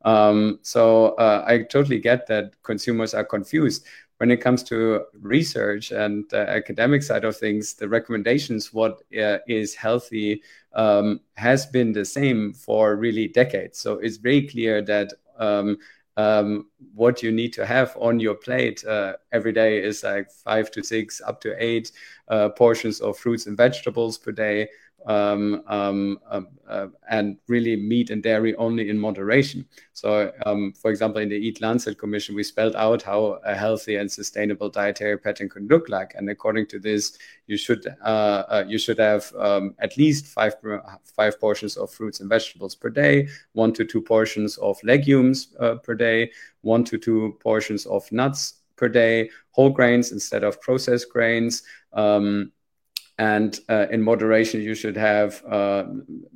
Speaker 6: Um, so uh, I totally get that consumers are confused. When it comes to research and the academic side of things, the recommendations what uh, is healthy um, has been the same for really decades. So it's very clear that um, um, what you need to have on your plate uh, every day is like five to six, up to eight uh, portions of fruits and vegetables per day um, um, um, uh, and really meat and dairy only in moderation. So, um, for example, in the EAT-Lancet Commission, we spelled out how a healthy and sustainable dietary pattern could look like. And according to this, you should uh, uh, you should have um, at least five five portions of fruits and vegetables per day, one to two portions of legumes uh, per day, one to two portions of nuts per day, whole grains instead of processed grains. Um, and uh, in moderation you should have uh,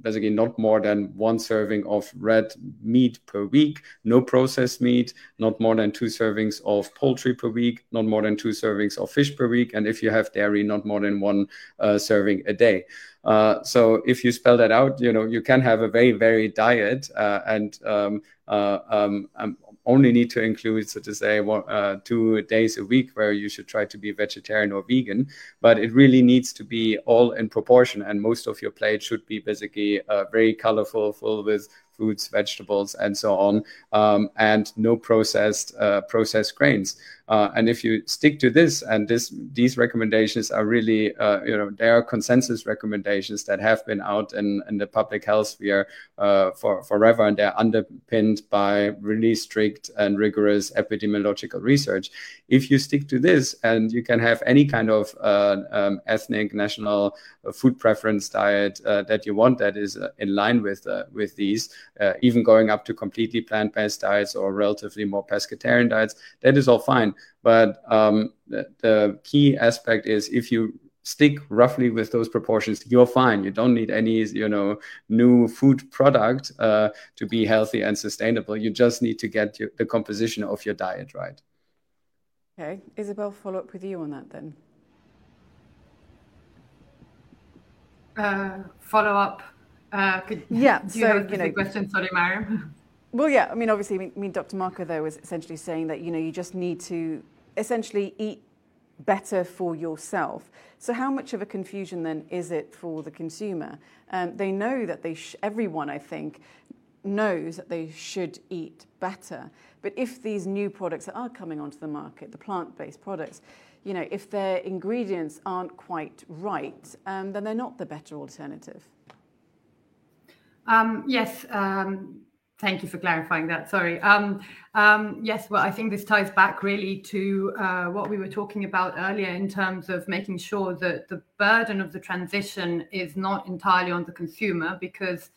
Speaker 6: basically not more than one serving of red meat per week no processed meat not more than two servings of poultry per week not more than two servings of fish per week and if you have dairy not more than one uh, serving a day. Uh, so if you spell that out you know you can have a very varied diet uh, and um, uh, um, um, only need to include, so to say, one, uh, two days a week where you should try to be vegetarian or vegan. But it really needs to be all in proportion, and most of your plate should be basically uh, very colorful, full with fruits, vegetables, and so on, um, and no processed uh, processed grains. Uh, and if you stick to this, and this these recommendations are really, uh, you know, they are consensus recommendations that have been out in, in the public health sphere uh, for forever, and they're underpinned by really strict and rigorous epidemiological research. If you stick to this, and you can have any kind of uh, um, ethnic, national uh, food preference diet that you want that is in line with with these. Uh, even going up to completely plant-based diets or relatively more pescatarian diets. That is all fine. But um, the, the key aspect is if you stick roughly with those proportions you're fine you don't need any you know new food product uh, to be healthy and sustainable you just need to get your, the composition of your diet right
Speaker 1: okay isabel follow up with you on that then
Speaker 5: uh, follow up uh,
Speaker 1: could, yeah
Speaker 5: do you so have a you know question sorry Mariam
Speaker 1: well yeah I mean obviously I mean Dr Marco though was essentially saying that you know you just need to essentially eat better for yourself. So, how much of a confusion then is it for the consumer? Um, they know that they, sh- everyone, I think, knows that they should eat better. But if these new products that are coming onto the market, the plant based products, you know, if their ingredients aren't quite right, um, then they're not the better alternative.
Speaker 5: Um, yes, um, Thank you for clarifying that. Sorry. Um, yes, well, I think this ties back really to uh, what we were talking about earlier in terms of making sure that the burden of the transition is not entirely on the consumer because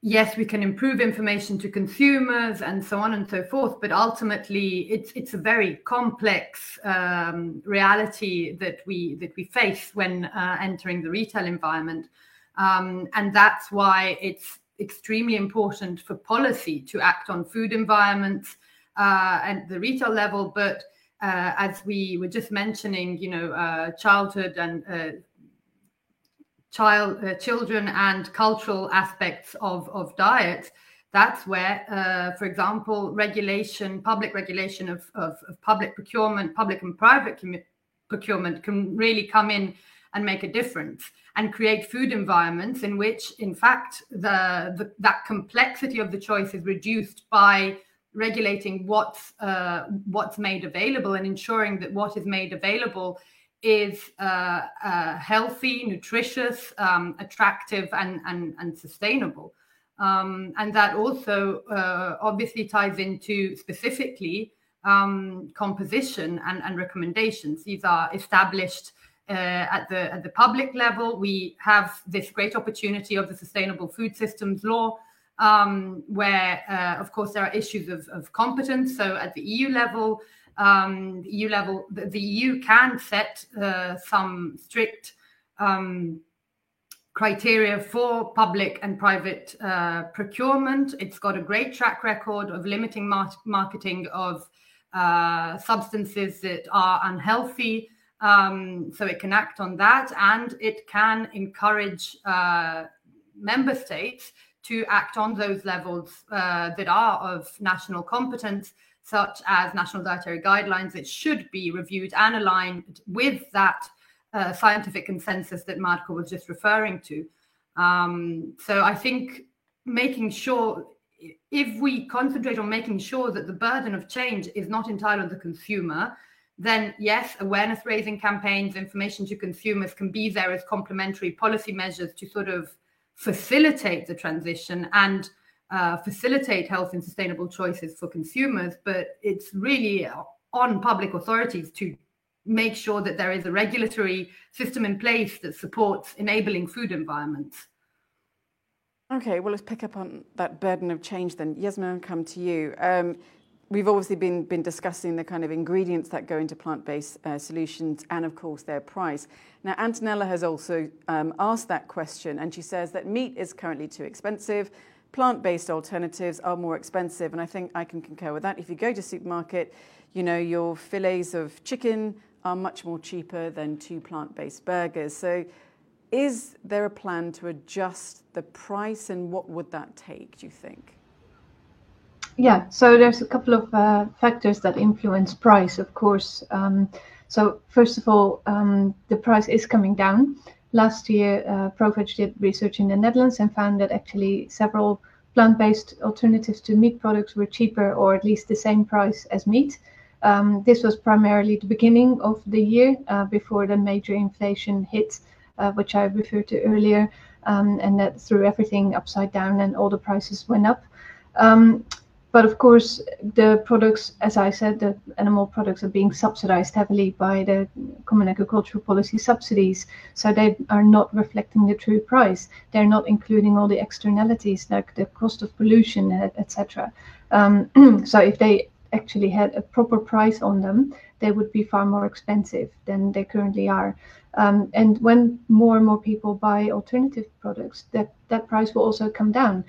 Speaker 5: yes, we can improve information to consumers and so on and so forth, but ultimately it's it's a very complex reality that we that we face when uh, entering the retail environment, um, and that's why it's extremely important for policy to act on food environments uh, and the retail level. But uh, as we were just mentioning, you know, uh, childhood and uh, child, uh, children and cultural aspects of, of diet, that's where, uh, for example, regulation, public regulation of, of, of, public procurement, public and private procurement can really come in and make a difference and create food environments in which, in fact, the, the that complexity of the choice is reduced by regulating what's uh, what's made available and ensuring that what is made available is uh, uh, healthy, nutritious, um, attractive, and and, and sustainable. Um, and that also uh, obviously ties into specifically um, composition and, and recommendations. These are established at the at the public level. We have this great opportunity of the Sustainable Food Systems Law, um, where uh, of course there are issues of, of competence. So at the EU level, um, the EU level, the, the EU can set uh, some strict um, criteria for public and private uh, procurement. It's got a great track record of limiting mar- marketing of uh, substances that are unhealthy. Um, so it can act on that and it can encourage uh, member states to act on those levels uh, that are of national competence, such as national dietary guidelines that should be reviewed and aligned with that uh, scientific consensus that Marco was just referring to. Um, so I think making sure if we concentrate on making sure that the burden of change is not entirely on the consumer, then yes, awareness raising campaigns, information to consumers can be there as complementary policy measures to sort of facilitate the transition and uh, facilitate health and sustainable choices for consumers. But it's really on public authorities to make sure that there is a regulatory system in place that supports enabling food environments.
Speaker 1: Okay, well, let's pick up on that burden of change then. Jasmijn, I'll come to you. Um, we've obviously been, discussing the kind of ingredients that go into plant-based uh, solutions and of course their price. Now Antonella has also um, asked that question and she says that meat is currently too expensive, plant-based alternatives are more expensive and I think I can concur with that. If you go to supermarket, you know, your fillets of chicken are much more cheaper than two plant-based burgers. So is there a plan to adjust the price and what would that take, do you think?
Speaker 2: Yeah, so there's a couple of uh, factors that influence price, of course. Um, so first of all, um, the price is coming down. Last year, uh, ProVeg did research in the Netherlands and found that actually several plant-based alternatives to meat products were cheaper or at least the same price as meat. Um, this was primarily the beginning of the year uh, before the major inflation hit, uh, which I referred to earlier, um, and that threw everything upside down and all the prices went up. Um, but of course, the products, as I said, the animal products are being subsidized heavily by the Common Agricultural Policy subsidies. So they are not reflecting the true price. They're not including all the externalities like the cost of pollution, etc. Um, so if they actually had a proper price on them, they would be far more expensive than they currently are. Um, and when more and more people buy alternative products, that, that price will also come down.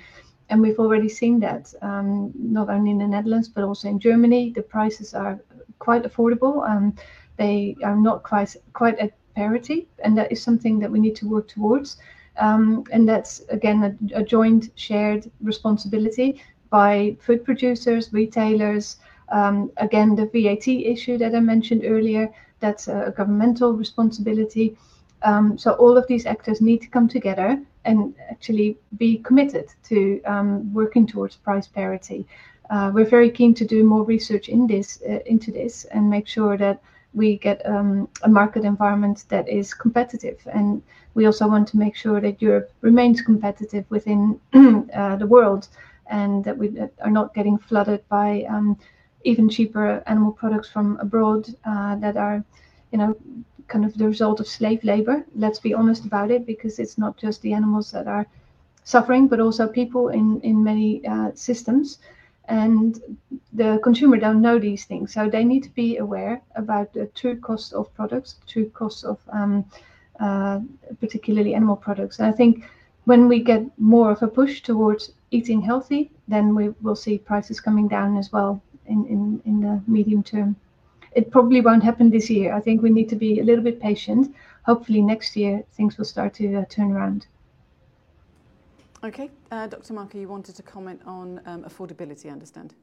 Speaker 2: And we've already seen that, um, not only in the Netherlands, but also in Germany. The prices are quite affordable. Um, they are not quite, quite at parity. And that is something that we need to work towards. Um, and that's, again, a, a joint shared responsibility by food producers, retailers, um, again, the VAT issue that I mentioned earlier, that's a governmental responsibility. Um, so all of these actors need to come together and actually be committed to um, working towards price parity. Uh, we're very keen to do more research in this, uh, into this, and make sure that we get um, a market environment that is competitive. And we also want to make sure that Europe remains competitive within uh, the world, and that we are not getting flooded by um, even cheaper animal products from abroad uh, that are, you know, kind of the result of slave labor. Let's be honest about it, because it's not just the animals that are suffering, but also people in in many uh, systems. And the consumer don't know these things, so they need to be aware about the true cost of products, true cost of um, uh, particularly animal products. And I think when we get more of a push towards eating healthy, then we will see prices coming down as well in, in, in the medium term. It probably won't happen this year. I think we need to be a little bit patient. Hopefully, next year things will start to uh, turn around.
Speaker 1: Okay, uh, Dr. Marco, you wanted to comment on um, affordability, I understand.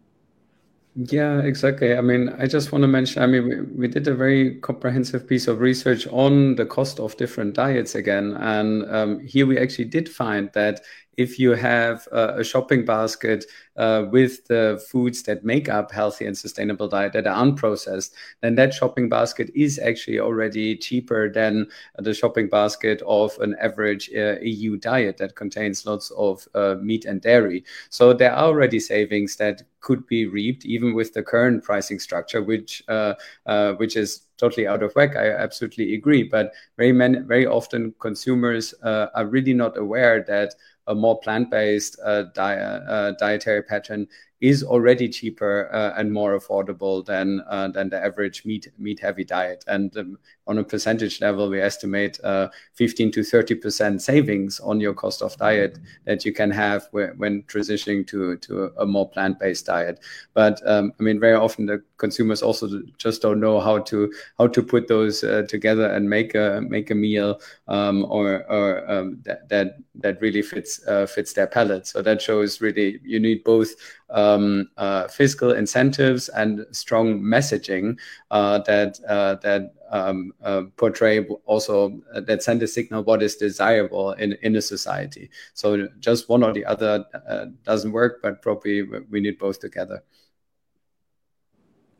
Speaker 6: Yeah, exactly. I mean, I just want to mention, I mean, we, we did a very comprehensive piece of research on the cost of different diets again. And um, here we actually did find that if you have a, a shopping basket uh, with the foods that make up healthy and sustainable diet that are unprocessed, then that shopping basket is actually already cheaper than the shopping basket of an average uh, EU diet that contains lots of uh, meat and dairy. So there are already savings that could be reaped even with the current pricing structure, which uh, uh, which is totally out of whack. I absolutely agree. But very many, very often consumers uh, are really not aware that a more plant-based uh, diet, uh, dietary pattern is already cheaper uh, and more affordable than uh, than the average meat meat heavy diet. And um, on a percentage level, we estimate uh, 15 to 30 percent savings on your cost of diet that you can have when transitioning to to a more plant based diet. But um, I mean, very often the consumers also just don't know how to how to put those uh, together and make a make a meal um, or or um, that, that that really fits uh, fits their palate. So that shows really you need both um, uh, fiscal incentives and strong messaging uh, that uh, that um, uh, portray also uh, that send a signal what is desirable in in a society. So just one or the other uh, doesn't work, but probably we need both together.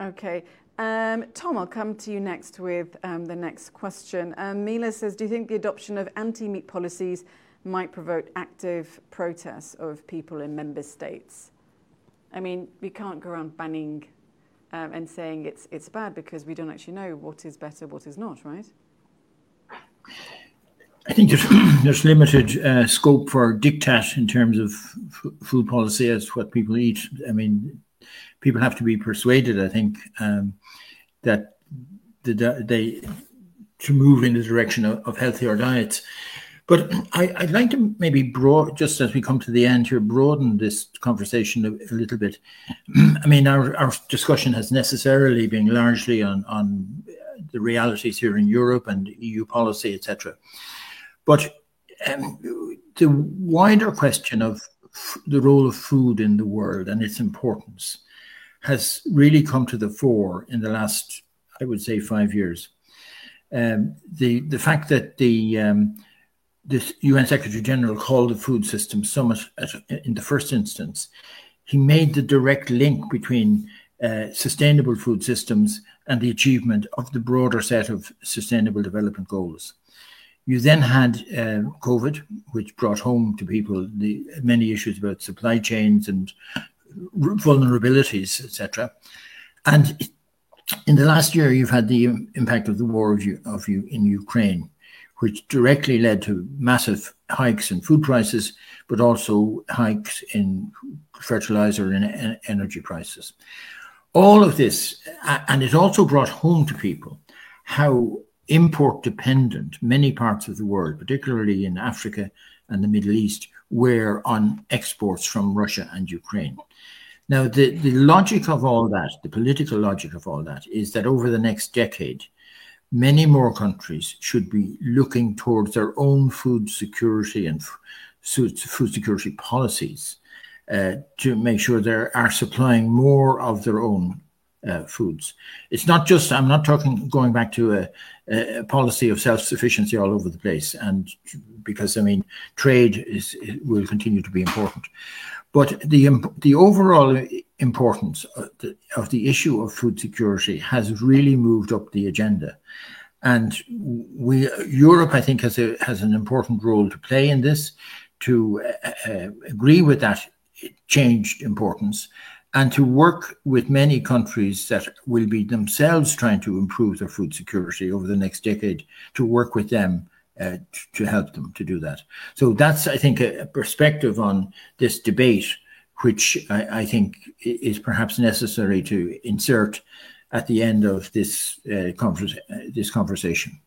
Speaker 1: Okay. Um, Tom, I'll come to you next with um, the next question. Um, Mila says, do you think the adoption of anti-meat policies might provoke active protests of people in member states? I mean, we can't go around banning um, and saying it's it's bad because we don't actually know what is better, what is not, right?
Speaker 4: I think there's there's limited uh, scope for diktat in terms of f- food policy as to what people eat. I mean, people have to be persuaded. I think um, that the, they to move in the direction of, of healthier diets. But I, would like to maybe broad, just as we come to the end here, broaden this conversation a, a little bit. I mean, our, our discussion has necessarily been largely on, on the realities here in Europe and EU policy, etc. But um, the wider question of f- the role of food in the world and its importance has really come to the fore in the last, I would say, five years. Um, the the fact that the um, the UN Secretary General called the Food Systems Summit at, in the first instance, he made the direct link between uh, sustainable food systems and the achievement of the broader set of sustainable development goals. You then had uh, COVID, which brought home to people the many issues about supply chains and vulnerabilities, etc. And in the last year, you've had the impact of the war of you, of you in Ukraine, which directly led to massive hikes in food prices, but also hikes in fertilizer and energy prices. All of this, and it also brought home to people how import dependent many parts of the world, particularly in Africa and the Middle East, were on exports from Russia and Ukraine. Now, the, the logic of all that, the political logic of all that, is that over the next decade, many more countries should be looking towards their own food security and food security policies uh, to make sure they are supplying more of their own uh, foods. It's not just, I'm not talking going back to a, a policy of self sufficiency all over the place, and because I mean, trade is will continue to be important. But the, the overall importance of the, of the issue of food security has really moved up the agenda. And we, Europe, I think, has a, has an important role to play in this, to uh, uh agree with that changed importance and to work with many countries that will be themselves trying to improve their food security over the next decade to work with them uh, to help them to do that. So that's, I think, a, perspective on this debate, which I, I, think is perhaps necessary to insert at the end of this uh, uh, this conversation.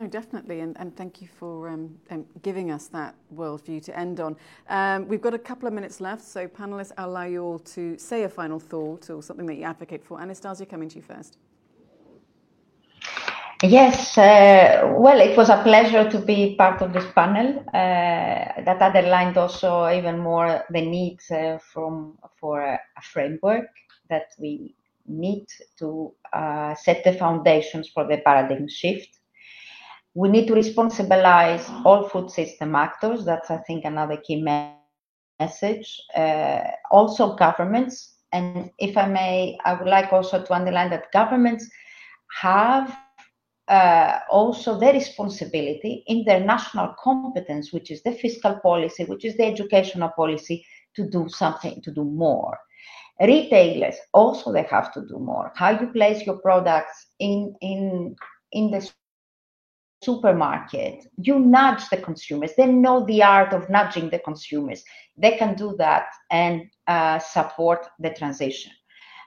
Speaker 1: No, definitely, and, and thank you for um, um, giving us that worldview to end on. Um, we've got a couple of minutes left, so panelists, I'll allow you all to say a final thought or something that you advocate for. Anastasia, coming to you first.
Speaker 3: Yes, uh, well, it was a pleasure to be part of this panel uh, that underlined also even more the need uh, from for a, framework that we need to uh, set the foundations for the paradigm shift we need to responsibilize all food system actors. That's, I think, another key message. Uh, also, governments. And if I may, I would like also to underline that governments have uh, also their responsibility in their national competence, which is the fiscal policy, which is the educational policy, to do something, to do more. Retailers also they have to do more. How you place your products in in in the supermarket, you nudge the consumers. They know the art of nudging the consumers. They can do that and uh, support the transition.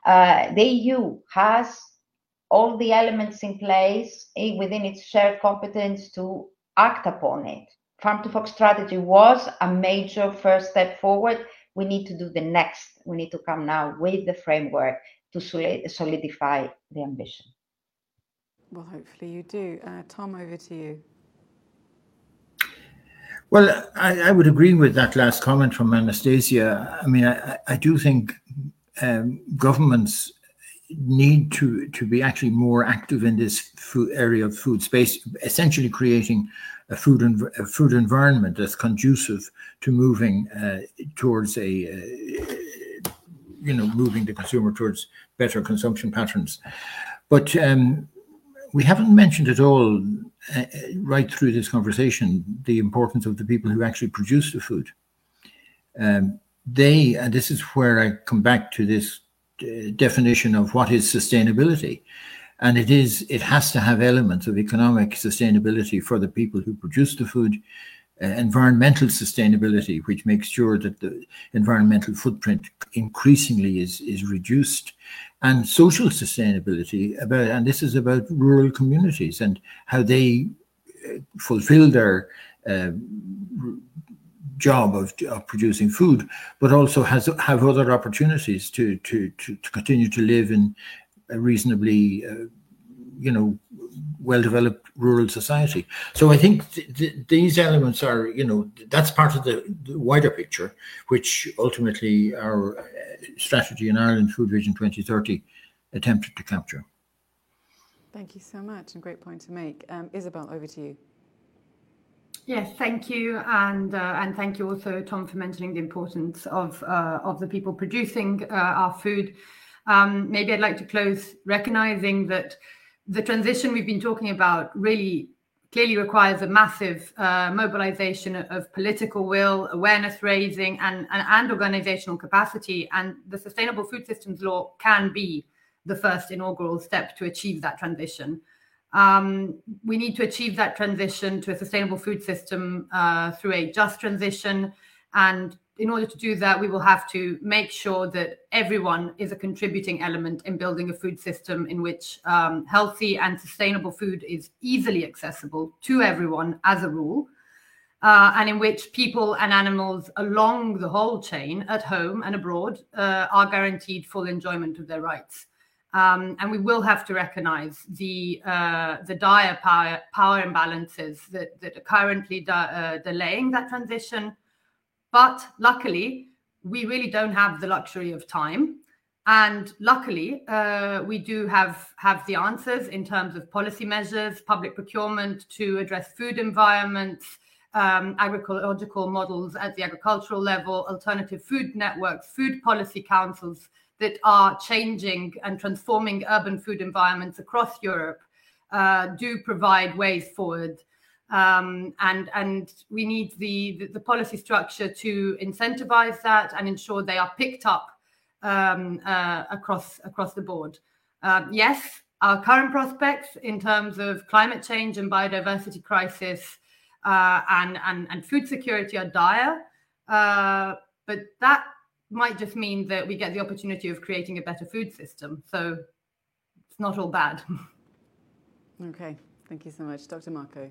Speaker 3: Uh, the EU has all the elements in place eh, within its shared competence to act upon it. Farm to Fork strategy was a major first step forward. We need to do the next. We need to come now with the framework to solidify the ambition.
Speaker 1: Well, hopefully you do. Uh, Tom, over to you.
Speaker 4: Well, I, I, would agree with that last comment from Anastasia. I mean, I, I do think um, governments need to to be actually more active in this food area of food space, essentially creating a food env- a food environment that's conducive to moving uh, towards a uh, you know moving the consumer towards better consumption patterns. But um, we haven't mentioned at all, uh, right through this conversation, the importance of the people who actually produce the food. Um, they, and this is where I come back to this uh, definition of what is sustainability. And it is, it has to have elements of economic sustainability for the people who produce the food, uh, environmental sustainability, which makes sure that the environmental footprint increasingly is, is reduced, and social sustainability about and this is about rural communities and how they uh, fulfill their uh, job of, of producing food but also has have other opportunities to to to, to continue to live in a reasonably uh, you know well developed rural society so i think th- th- these elements are you know that's part of the, the wider picture which ultimately our strategy in Ireland, Food Vision 2030, attempted to capture.
Speaker 1: Thank you so much, and great point to make. Um, Isabel, over to you.
Speaker 5: Yes, thank you, and uh, and thank you also, Tom, for mentioning the importance of uh, of the people producing uh, our food. Um, maybe I'd like to close recognizing that the transition we've been talking about really clearly requires a massive mobilization of political will, awareness raising, and organizational capacity. And the Sustainable Food Systems Law can be the first inaugural step to achieve that transition. Um, we need to achieve that transition to a sustainable food system uh, through a just transition. And in order to do that, we will have to make sure that everyone is a contributing element in building a food system in which um, healthy and sustainable food is easily accessible to everyone as a rule. Uh, and in which people and animals along the whole chain at home and abroad uh, are guaranteed full enjoyment of their rights. Um, and we will have to recognize the uh, the dire power, power imbalances that, that are currently uh, delaying that transition. But luckily, we really don't have the luxury of time. And luckily, uh, we do have, have the answers in terms of policy measures, public procurement to address food environments, um, agricultural models at the agricultural level, alternative food networks, food policy councils that are changing and transforming urban food environments across Europe uh, do provide ways forward. Um, and and we need the, the, policy structure to incentivize that and ensure they are picked up um, uh, across across the board. Uh, yes, our current prospects in terms of climate change and biodiversity crisis uh, and, and and food security are dire, uh, but that might just mean that we get the opportunity of creating a better food system. So it's not all bad.
Speaker 1: okay, thank you so much. Dr. Marco.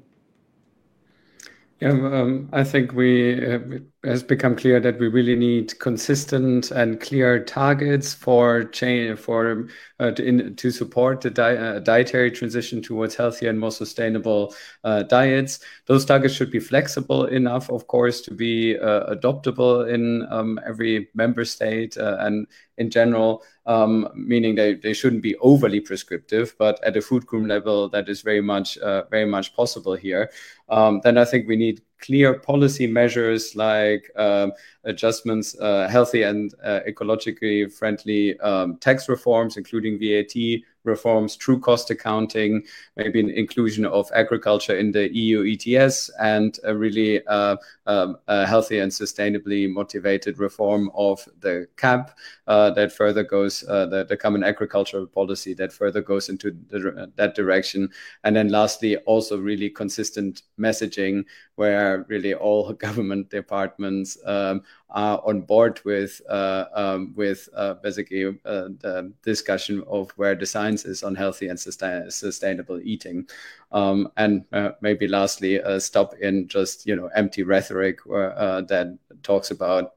Speaker 6: Um, I think we uh, it has become clear that we really need consistent and clear targets for change for uh, to, support the uh, dietary transition towards healthier and more sustainable diets. Those targets should be flexible enough, of course, to be adoptable in um, every member state and in general um, meaning they, they shouldn't be overly prescriptive, but at a food group level, that is very much uh, very much possible here. Um, then I think we need clear policy measures like um, adjustments, uh, healthy and uh, ecologically friendly um, tax reforms, including VAT reforms, true cost accounting, maybe an inclusion of agriculture in the EU ETS, and a really uh, um, a healthy and sustainably motivated reform of the CAP uh, that further goes, uh, the, the, common agricultural policy that further goes into the, that direction. And then lastly, also really consistent messaging where really all government departments um, are on board with uh, um, with uh, basically uh, the discussion of where the science is on healthy and sustain- sustainable eating, um, and maybe lastly stop in just you know empty rhetoric that talks about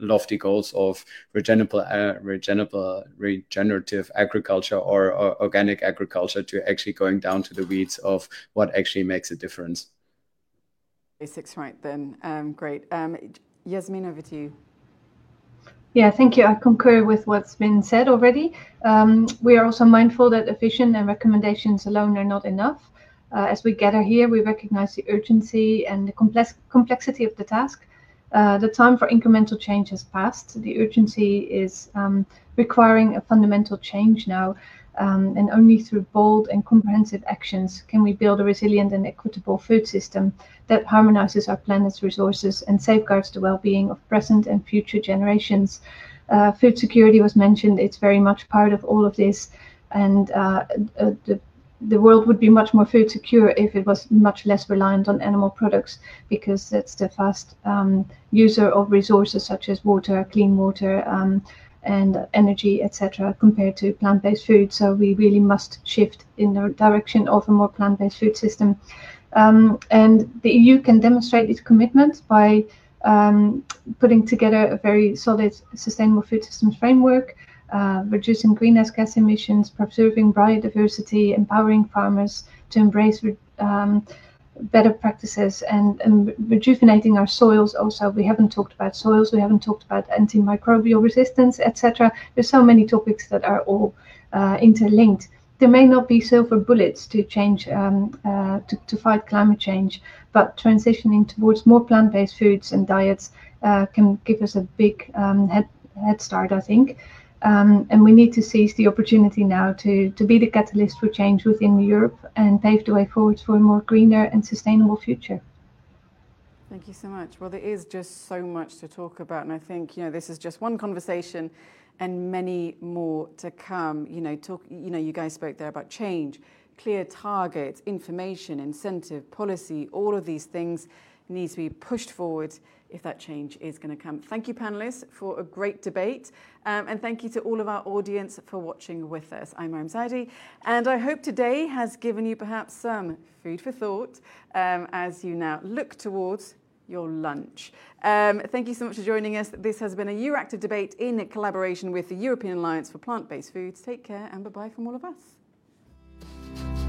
Speaker 6: lofty goals of regenerable, uh, regenerable regenerative agriculture or, or organic agriculture to actually going down to the weeds of what actually makes a difference.
Speaker 1: Basics right then. Um, great. Um, Jasmijn, over to you.
Speaker 2: Yeah, thank you. I concur with what's been said already. Um, we are also mindful that a vision and recommendations alone are not enough. Uh, as we gather here, we recognize the urgency and the complex complexity of the task. Uh, the time for incremental change has passed. The urgency is um, requiring a fundamental change now. Um, and only through bold and comprehensive actions can we build a resilient and equitable food system that harmonizes our planet's resources and safeguards the well-being of present and future generations. Uh, food security was mentioned. It's very much part of all of this. And uh, uh, the, the world would be much more food secure if it was much less reliant on animal products because that's the fast um, user of resources such as water, clean water, um, and energy, etc., compared to plant-based food. So we really must shift in the direction of a more plant-based food system. Um, and the EU can demonstrate its commitment by um, putting together a very solid sustainable food systems framework, uh, reducing greenhouse gas emissions, preserving biodiversity, empowering farmers to embrace um, better practices and, and rejuvenating our soils also. We haven't talked about soils we haven't talked about antimicrobial resistance etc there's so many topics that are all uh, interlinked. There may not be silver bullets to change um, uh, to, to fight climate change but transitioning towards more plant-based foods and diets uh, can give us a big um, head, head start i think Um, and we need to seize the opportunity now to, to be the catalyst for change within Europe and pave the way forward for a more greener and sustainable future.
Speaker 1: Thank you so much. Well, there is just so much to talk about, and I think you know this is just one conversation, and many more to come. You know, talk. You know, you guys spoke there about change, clear targets, information, incentive, policy. All of these things need to be pushed forward if that change is going to come. Thank you, panelists, for a great debate. Um, and thank you to all of our audience for watching with us. I'm Mariam Zaidi, and I hope today has given you perhaps some food for thought um, as you now look towards your lunch. Um, thank you so much for joining us. This has been a Euractiv debate in collaboration with the European Alliance for Plant Based Foods. Take care and bye bye from all of us.